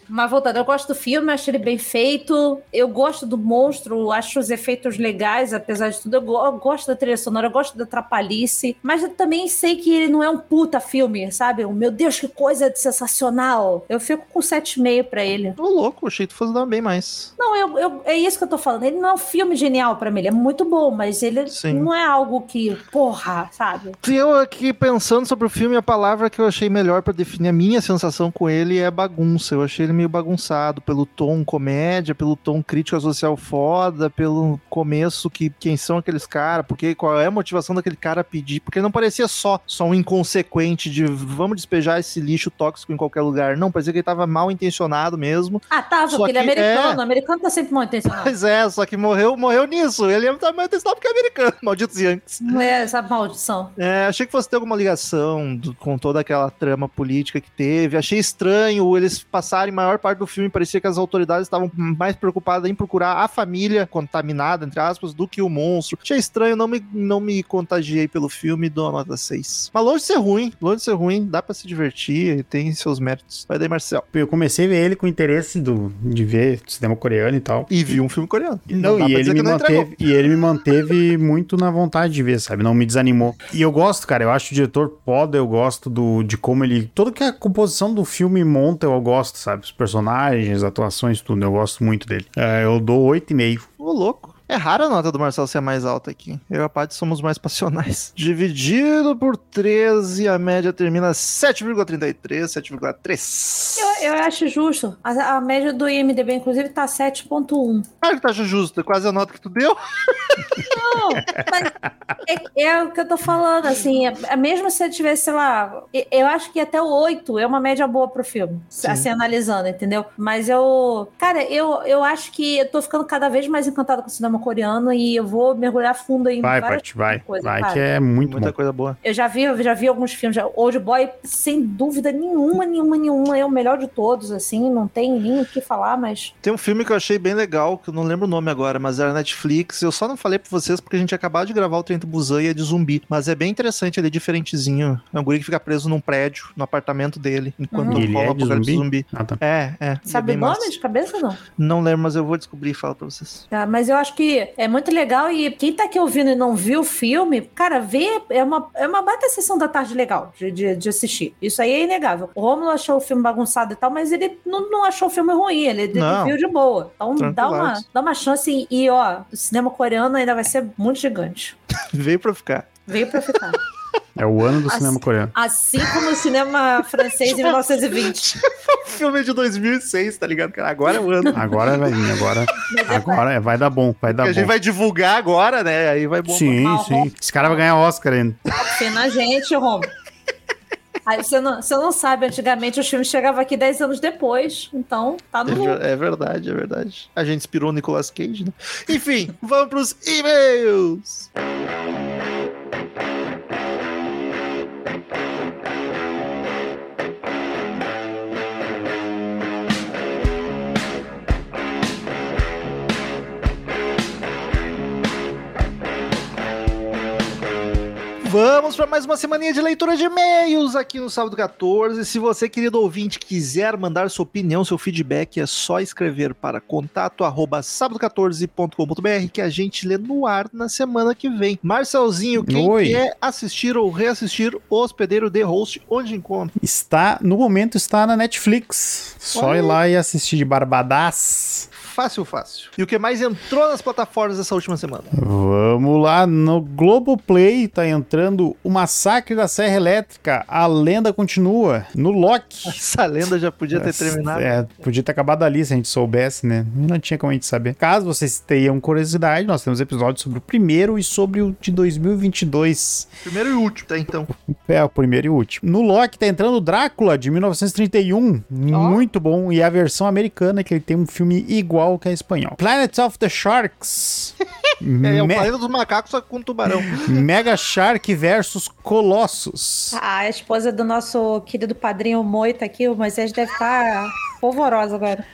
Mas voltando, eu gosto do filme, acho ele bem feito. Eu gosto do monstro, acho os efeitos legais, apesar de tudo. Eu, go- eu gosto da trilha sonora, eu gosto da trapalhice. Mas eu também sei que ele não é um puta filme, sabe? Meu Deus, que coisa sensacional. Eu fico com 7,5 pra ele. Ô, louco, achei que tu fosse dar bem mais. Não, eu, eu- é isso que eu tô falando. Ele não é um filme genial pra mim. Ele é muito bom, mas ele Sim. não é algo que, porra, sabe? E eu aqui pensando sobre o filme, a palavra que eu achei melhor pra definir a minha sensação com ele é bagunça. Eu achei ele meio bagunçado pelo tom comédia, pelo tom crítica social foda, pelo começo que quem são aqueles caras, porque qual é a motivação daquele cara pedir? Porque não parecia só só um inconsequente de vamos despejar esse lixo tóxico em qualquer lugar. Não, parecia que ele tava mal intencionado mesmo. Ah, tava, Só porque ele é que americano. é- americano tá sempre mal intencionado. Pois é, só que morreu, morreu nisso. Ele é mal intencionado porque é americano, malditos Yankees. É essa maldição. É, achei que fosse ter alguma ligação do- com toda aquela trama política que teve. Achei estranho eles passarem maior maior parte do filme parecia que as autoridades estavam mais preocupadas em procurar a família contaminada, entre aspas, do que o monstro. Achei estranho, não me, não me contagiei pelo filme, dou uma nota 6. Mas longe de ser ruim, longe de ser ruim, dá pra se divertir, tem seus méritos. Vai daí, Marcel. Eu comecei a ver ele com interesse do, de ver cinema coreano e tal. E vi um filme coreano. Não, dá e ele, me não manteve, e ele me manteve muito na vontade de ver, sabe? Não me desanimou. E eu gosto, cara, eu acho o diretor foda, eu gosto do, de como ele. Toda que a composição do filme monta, eu gosto, sabe? Personagens, atuações, tudo, eu gosto muito dele. É, eu dou 8,5. Ô, louco. É rara a nota do Marcelo ser mais alta aqui. Eu e a Paty somos mais passionais. Dividido por 13, a média termina 7,33, 7,3. Eu, eu acho justo. A, a média do IMDB, inclusive, tá 7.1. Claro que tu acha justo, é quase a nota que tu deu. Não, mas é, é o que eu tô falando, assim, é, é mesmo se eu tivesse, sei lá, eu acho que até o 8 é uma média boa pro filme, assim, analisando, entendeu? Mas eu, cara, eu, eu acho que eu tô ficando cada vez mais encantada com o cinema coreano e eu vou mergulhar fundo em Vai, várias Paty, vai. coisas, Vai, cara. que é muito Muita bom. coisa boa. Eu já vi, eu já vi alguns filmes. já- Old Boy, sem dúvida nenhuma, nenhuma, nenhuma, é o melhor de todos, assim, não tem nem o que falar, mas. Tem um filme que eu achei bem legal, que eu não lembro o nome agora, mas era Netflix. Eu só não falei pra vocês porque a gente acabou de gravar o Trento Busan e é de zumbi. Mas é bem interessante, ele é diferentezinho. É um guri que fica preso num prédio, no apartamento dele, enquanto Uhum. Ele rola é o de zumbi? zumbi. Ah, tá. É, é. Sabe é o nome massa. de cabeça ou não? Não lembro, mas eu vou descobrir e falo pra vocês. Tá, mas eu acho que é muito legal e quem tá aqui ouvindo e não viu o filme, cara, vê, é uma, é uma baita sessão da tarde legal de, de, de assistir. Isso aí é inegável. O Romulo achou o filme bagunçado e tal, mas ele não, não achou o filme ruim, ele, ele viu de boa. Então dá uma, dá uma chance e, ó, o cinema coreano ainda vai ser muito gigante. Veio pra ficar. Veio pra ficar. É o ano do Assim- cinema coreano. Assim como o cinema francês em 1920. O filme é de 2006, tá ligado? cara? Agora é o ano. Agora vai vir, agora, agora é, vai dar bom, vai dar que a bom. gente vai divulgar agora, né? Aí vai bombar. Sim, Ah, sim. Esse cara vai ganhar Oscar ainda. Fé na gente, Romulo. Aí você não, você não sabe, antigamente os filmes chegavam aqui 10 anos depois, então tá É, no. ver- é verdade, é verdade. A gente inspirou o Nicolas Cage, né? Enfim, vamos pros e-mails. Vamos para mais uma semaninha de leitura de e-mails aqui no Sábado 14. Se você, querido ouvinte, quiser mandar sua opinião, seu feedback, é só escrever para contato arroba sábado14.com.br que a gente lê no ar na semana que vem. Marcelzinho, quem Oi. quer assistir ou reassistir O Hospedeiro de Host, onde encontra? Está, no momento, está na Netflix. Só Olha ir lá e assistir de Barbadas. Fácil, fácil. E o que mais entrou nas plataformas essa última semana? Vamos lá, no Globoplay tá entrando o Massacre da Serra Elétrica, a lenda continua. No Loki. Essa lenda já podia ter terminado. É, podia ter acabado ali se a gente soubesse, né? Não tinha como a gente saber. Caso vocês tenham curiosidade, nós temos episódios sobre o primeiro e sobre o de 2022. Primeiro e último, tá? Então. É, o primeiro e o último. No Loki tá entrando o Drácula, de 1931. Muito bom. E a versão americana, que ele tem um filme igual que a espanhol. Planet of the Sharks. É, é o planeta dos macacos, só com tubarão. Mega Shark versus Colossus. A esposa do nosso querido padrinho Moita aqui, o Moisés deve estar polvorosa agora.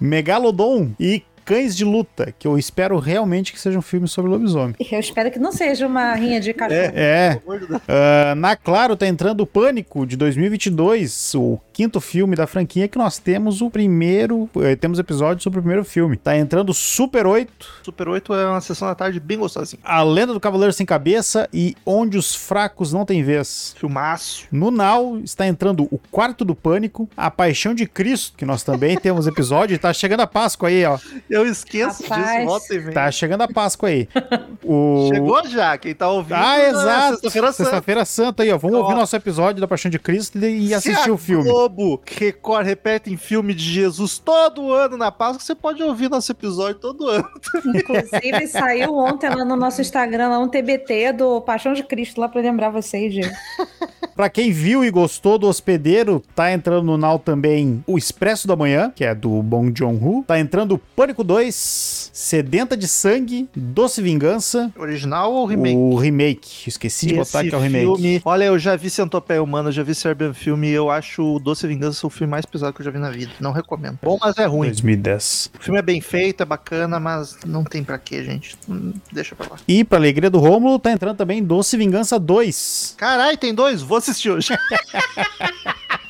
Megalodon e Cães de Luta, que eu espero realmente que seja um filme sobre lobisomem. Eu espero que não seja uma rinha de cachorro. É, Deus. ah, na Claro tá entrando o Pânico de 2022, o quinto filme da franquia que nós temos o primeiro, eh, temos episódio sobre o primeiro filme. Tá entrando Super 8, Super 8 é uma sessão da tarde bem gostosinha. A Lenda do Cavaleiro Sem Cabeça e Onde os Fracos Não Têm Vez. Filmaço. No Now está entrando o Quarto do Pânico, A Paixão de Cristo, que nós também temos episódio, tá chegando a Páscoa aí, ó. Eu esqueço Rapaz. disso, volta e vem. Tá chegando a Páscoa aí. O... Chegou já, quem tá ouvindo. Ah, é exato. Sexta-feira Santa. Sexta-feira Santa aí, ó. Vamos Ó. ouvir nosso episódio da Paixão de Cristo e Se assistir a o filme. Globo, Record, repetem filme de Jesus todo ano na Páscoa, você pode ouvir nosso episódio todo ano. Inclusive, saiu ontem lá no nosso Instagram lá um TBT do Paixão de Cristo, lá pra lembrar vocês, gente. Pra quem viu e gostou do Hospedeiro, tá entrando no Now também o Expresso da Manhã, que é do Bong Joon-ho. Tá entrando Pânico 2, Sedenta de Sangue, Doce Vingança, Original ou remake? o remake. Esqueci de botar que é o remake. filme- olha, eu já vi Centopeia Humana, já vi Serbian Filme e eu acho o Doce Vingança o filme mais pesado que eu já vi na vida. Não recomendo. Bom, mas é ruim. 2010. O filme é bem feito, é bacana, mas não tem pra quê, gente. Hum, Deixa pra lá. E pra alegria do Rômulo, tá entrando também Doce Vingança 2. Caralho, tem dois? Vou assistir hoje.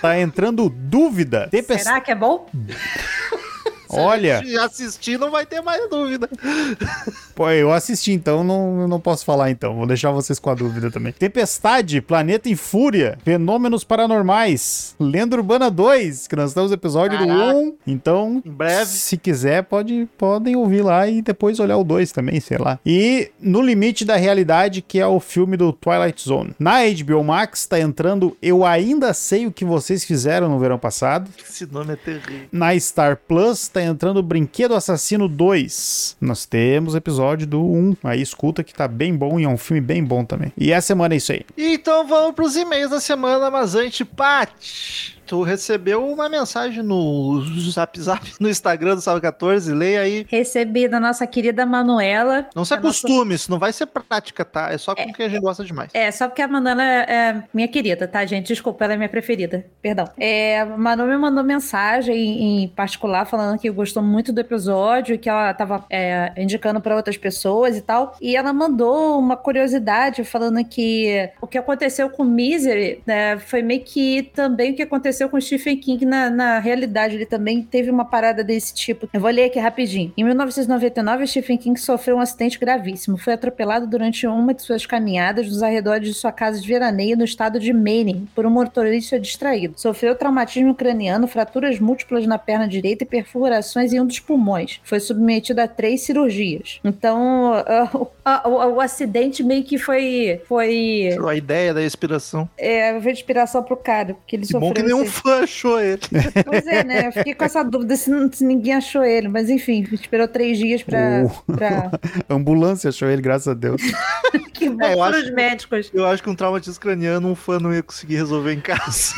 Tá entrando Dúvida. Será que é bom? Olha, Se assistir, não vai ter mais dúvida. pô, eu assisti, então não, não posso falar então. Vou deixar vocês com a dúvida também. Tempestade, Planeta em Fúria, Fenômenos Paranormais, Lenda Urbana 2, que nós estamos no episódio Caraca. do 1. Então, Em breve. se quiser, pode, podem ouvir lá e depois olhar o 2 também, sei lá. E No Limite da Realidade, que é o filme do Twilight Zone. Na HBO Max tá entrando Eu Ainda Sei O Que Vocês Fizeram no verão passado. Esse nome é terrível. Na Star Plus tá entrando Brinquedo Assassino 2. Nós temos episódio do 1. Aí escuta que tá bem bom e é um filme bem bom também. E essa semana é isso aí. Então vamos pros e-mails da semana, mas antes, Paty, tu recebeu uma mensagem no Zap Zap, no Instagram do Salve 14, leia aí. Recebi da nossa querida Manuela. Não se A nossa- acostume, isso não vai ser prática, tá? É só com quem a gente gosta demais. É, só porque a Manuela é, é minha querida, tá, gente? Desculpa, ela é minha preferida. Perdão. É, a Manu me mandou mensagem em, particular falando que gostou muito do episódio, que ela tava é, indicando pra outras pessoas e tal. E ela mandou uma curiosidade falando que o que aconteceu com Misery né, foi meio que também o que aconteceu com Stephen King na, na realidade. Ele também teve uma parada desse tipo. Eu vou ler aqui rapidinho. Em 1999, Stephen King sofreu um acidente gravíssimo. Foi atropelado durante uma de suas caminhadas nos arredores de sua casa de veraneio no estado de Maine por um motorista distraído. Sofreu traumatismo craniano, fraturas múltiplas na perna direita e perfurações em um dos pulmões. Foi submetido a três cirurgias. Então, ah, o, a- o- acidente meio que foi foi A ideia da inspiração. é, de inspiração pro cara, porque ele Que sofreu bom que nenhum fã achou ele. Pois é, né? Eu fiquei com essa dúvida se, não- se ninguém achou ele. Mas enfim, esperou três dias pra. Oh. pra... Ambulância achou ele, graças a Deus. que bom É, para os médicos. Eu acho que um traumatismo craniano um fã não ia conseguir resolver em casa.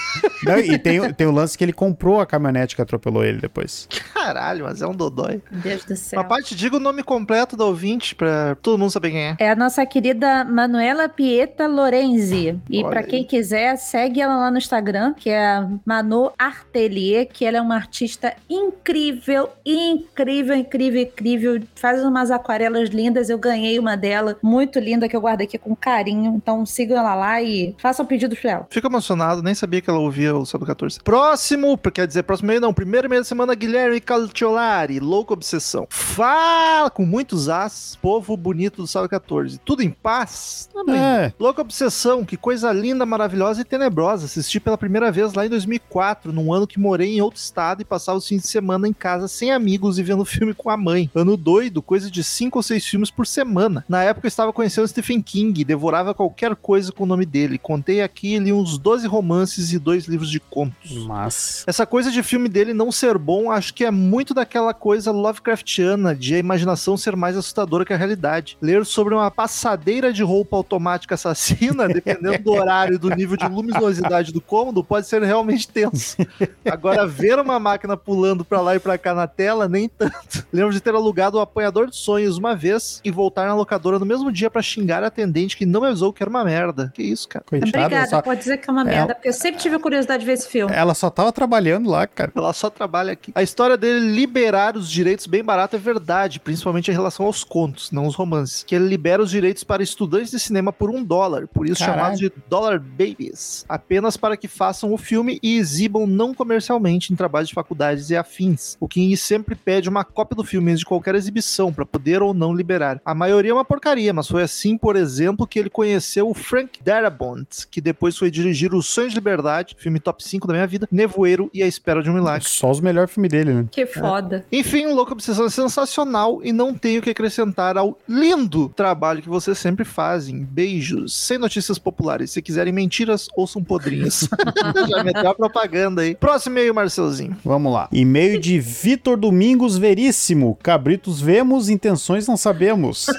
Não, e tem, o- tem o lance que ele comprou a caminhonete que atropelou ele depois. Caralho, mas é um dodói. Deus do céu. Papai, te diga o nome completo da ouvinte pra todo mundo saber quem é. É a nossa querida Manuela Pieta Lorenzi. E Olha pra aí. quem quiser, segue ela lá no Instagram, que é a Manu Artelier, que ela é uma artista incrível, incrível, incrível, incrível. Faz umas aquarelas lindas. Eu ganhei uma dela, muito linda, que eu guardei aqui com carinho. Então sigam ela lá e façam pedidos pra ela. Fico emocionado, nem sabia que ela ouvia o Sábado 14. Próximo, quer dizer, próximo meio não, primeiro meio da semana, Guilherme Calciolari, Louca Obsessão. Fala com muitos as, povo bonito do Sábado 14. Tudo em paz? Tudo em É, Louca Obsessão, que coisa linda, maravilhosa e tenebrosa. Assisti pela primeira vez lá em 2004, num ano que morei em outro estado e passava os fins de semana em casa sem amigos e vendo filme com a mãe. Ano doido, coisa de cinco ou seis filmes por semana. Na época eu estava conhecendo Stephen King devorava qualquer coisa com o nome dele. Contei aqui li uns 12 romances e dois livros de contos. mas. Essa coisa de filme dele não ser bom, acho que é muito daquela coisa Lovecraftiana, de a imaginação ser mais assustadora que a realidade. Ler sobre uma passadeira de roupa automática assassina, dependendo do horário e do nível de luminosidade do cômodo, pode ser realmente tenso. Agora, ver uma máquina pulando pra lá e pra cá na tela, nem tanto. Lembro de ter alugado o Apanhador de Sonhos uma vez e voltar na locadora no mesmo dia pra xingar a atendente que não me avisou que era uma merda. Que isso, cara? Coitada, Obrigada, só, pode dizer que é uma merda, porque eu sempre tive curiosidade de ver esse filme. ela só tava trabalhando lá, cara. Ela só trabalha aqui. A história dele liberar os direitos bem barato é verdade, principalmente em relação aos contos, não os romances. Que ele libera os direitos para estudantes de cinema por um dólar, por isso Caralho. chamados de Dollar Babies. Apenas para que façam o filme e exibam não comercialmente em trabalhos de faculdades e afins. O King sempre pede uma cópia do filme antes de qualquer exibição, para poder ou não liberar. A maioria é uma porcaria, mas foi assim, por exemplo, que ele conheceu o Frank Darabont, que depois foi dirigir O Sonho de Liberdade, filme top 5 da minha vida, Nevoeiro e A Espera de um Milagre. Só os melhores filmes dele, né? Que foda. Enfim, Louca Obsessão é sensacional e não tenho o que acrescentar ao lindo trabalho que vocês sempre fazem. Beijos. Sem notícias populares. Se quiserem mentiras, ouçam podrinhas. Já meteu a propaganda aí. Próximo e-mail, Marcelzinho. Vamos lá. E-mail de Vitor Domingos Veríssimo. Cabritos vemos, intenções não sabemos.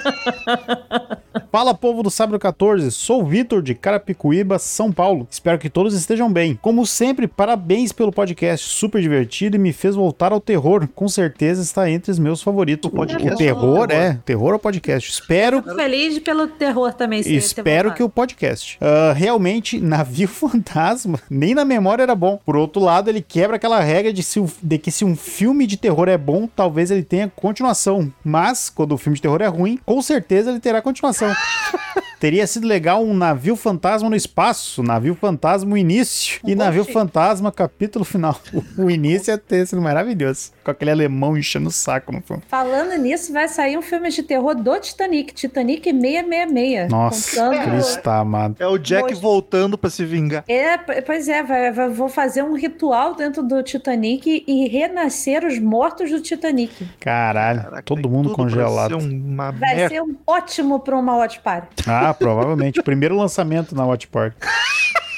Fala, povo do Sábado 14. Sou o Vitor de Carapicuíba, São Paulo. Espero que todos estejam bem. Como sempre, parabéns pelo podcast. Super divertido e me fez voltar ao terror. Com certeza está entre os meus favoritos. O podcast o terror ou o é. Terror ou podcast? Espero Fico feliz pelo terror também. Espero que o podcast. Ah, realmente, Navio Fantasma, nem na memória era bom. Por outro lado, ele quebra aquela regra de, se de que se um filme de terror é bom, talvez ele tenha continuação. Mas, quando o filme de terror é ruim, com certeza ele terá continuação. Teria sido legal um navio fantasma no espaço, navio fantasma o início e Um navio bom fantasma capítulo final. O, início ia ter sido maravilhoso, com aquele alemão enchendo o saco no fundo. Falando nisso, vai sair um filme de terror do Titanic, Titanic 666. Nossa, contando- Cristo tá amado. É o Jack Poxa. voltando pra se vingar. É, pois é, vai, vai- vou fazer um ritual dentro do Titanic e renascer os mortos do Titanic. Caralho, Caraca, todo mundo congelado. ser uma Vai merda. ser um ótimo para uma watch party. Ah, provavelmente. primeiro lançamento na Watch Party.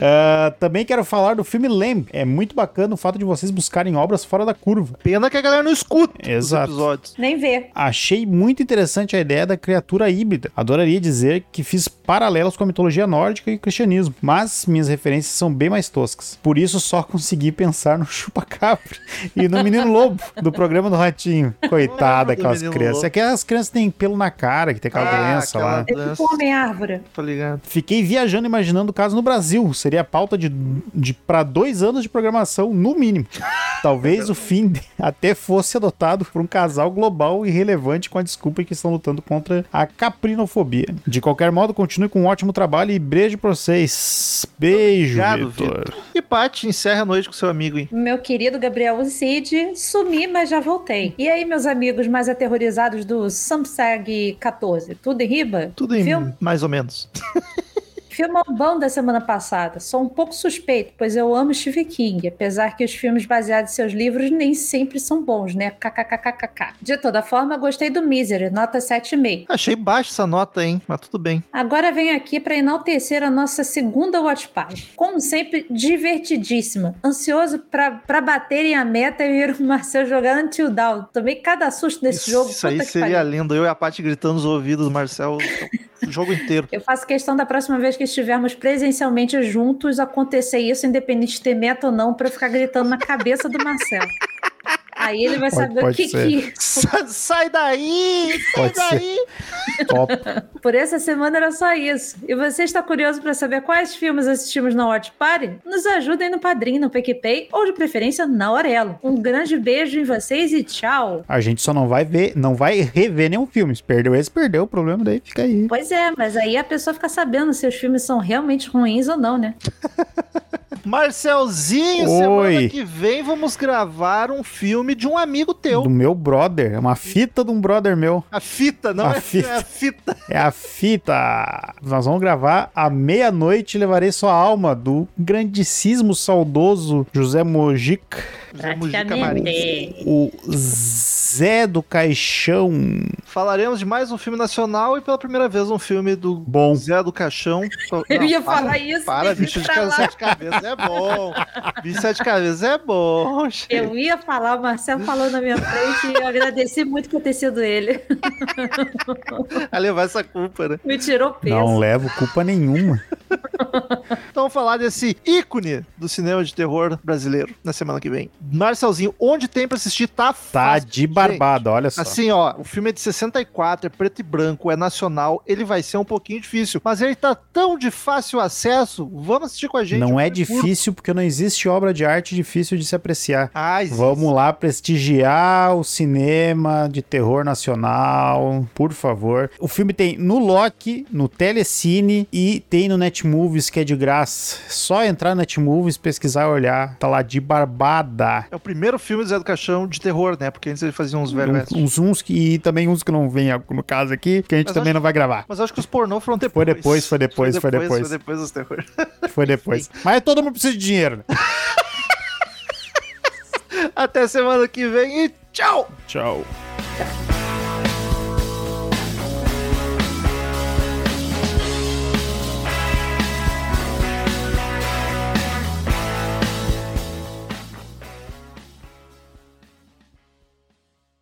Ah, também quero falar do filme Lamb. É muito bacana o fato de vocês buscarem obras fora da curva. Pena que a galera não escuta Exato. os episódios. Nem ver. Achei muito interessante a ideia da criatura híbrida. Adoraria dizer que fiz paralelos com a mitologia nórdica e o cristianismo, mas minhas referências são bem mais toscas. Por isso só consegui pensar no chupacabra e no menino lobo do programa do Ratinho. Coitada aquelas crianças. Lobo. É que as crianças têm pelo na cara, que tem aquela Ah, doença aquela lá. É Dança. tipo Homem-Árvore. Tô ligado. Fiquei viajando imaginando o caso no Brasil. Seria pauta de, de para dois anos de programação, no mínimo. Talvez o fim de- até fosse adotado por um casal global e relevante com a desculpa que estão lutando contra a caprinofobia. De qualquer modo, continue com um ótimo trabalho e beijo pra vocês. Beijo, Obrigado, Vitor. E Paty, encerra a noite com seu amigo, hein? Meu querido Gabriel Cid, sumi, mas já voltei. E aí, meus amigos mais aterrorizados do Samsung 14? Tudo em riba? Tudo em Filme? mais ou menos. Filmão bom da semana passada. Sou um pouco suspeito, pois eu amo Stephen King, apesar que os filmes baseados em seus livros nem sempre são bons, né? KKKKK. De toda forma, gostei do Misery, nota 7,5. Achei baixa essa nota, hein? Mas tudo bem. Agora venho aqui para enaltecer a nossa segunda Watch Party. Como sempre, divertidíssima. Ansioso para baterem a meta e ver o Marcel jogar Until Down. Tomei cada susto nesse Isso, jogo. isso aí seria lindo. Eu e a Paty gritando nos ouvidos do Marcel o jogo inteiro. Eu faço questão da próxima vez que estivermos presencialmente juntos acontecer isso, independente de ter meta ou não, para ficar gritando na cabeça do Marcel. Aí ele vai Pode- saber o pode que ser. que. Sa- Sai daí! Sai Pode ser. daí! Top. Por essa semana era só isso. E você está curioso para saber quais filmes assistimos na Watch Party? Nos ajudem no Padrim, no PicPay ou de preferência na Aurelo. Um grande beijo em vocês e tchau. A gente só não vai ver, não vai rever nenhum filme. Se perdeu esse, perdeu. O problema daí fica aí. Pois é, mas aí a pessoa fica sabendo se os filmes são realmente ruins ou não, né? Marcelzinho, Oi. semana que vem vamos gravar um filme de um amigo teu. Do meu brother. É uma fita de um brother meu. A fita, não A é, fita. é a fita. É a fita. Nós vamos gravar à meia-noite. Levarei sua alma do grandíssimo, saudoso José Mojica. Marins. O Zé do Caixão. Falaremos de mais um filme nacional e pela primeira vez um filme do Bom. Zé do Caixão. Eu Não, ia para, falar isso. Para, bicho de sete cabeças é bom. Bicho de sete cabeças é bom. gente. Eu ia falar, o Marcel falou na minha frente e eu agradeci muito por ter sido ele. A levar essa culpa, né? Me tirou peso. Não levo culpa nenhuma. Então vamos falar desse ícone do cinema de terror brasileiro na semana que vem. Marcelzinho, onde tem pra assistir tá Tá fácil. de barbada, olha só. Assim, ó, o filme é de 64, é preto e branco, é nacional, ele vai ser um pouquinho difícil, mas ele tá tão de fácil acesso, vamos assistir com a gente. não é curto. difícil porque não existe obra de arte difícil de se apreciar. Ah, existe. Vamos lá prestigiar o cinema de terror nacional, por favor. O filme tem no Loki, no Telecine e tem no Netmovies, que é de graça. Só entrar na Netmovies, pesquisar e olhar. Tá lá de barbada. É o primeiro filme do Zé do Caixão de terror, né? Porque antes ele fazia uns velho Um- uns uns que, e também uns que não vem no caso aqui, que a gente Mas também acho- não vai gravar. Mas acho que os pornô foram depois. Foi depois, foi depois, foi depois. Foi depois dos terror. Foi depois. Mas todo mundo precisa de dinheiro, né? Até semana que vem e! Tchau. Tchau.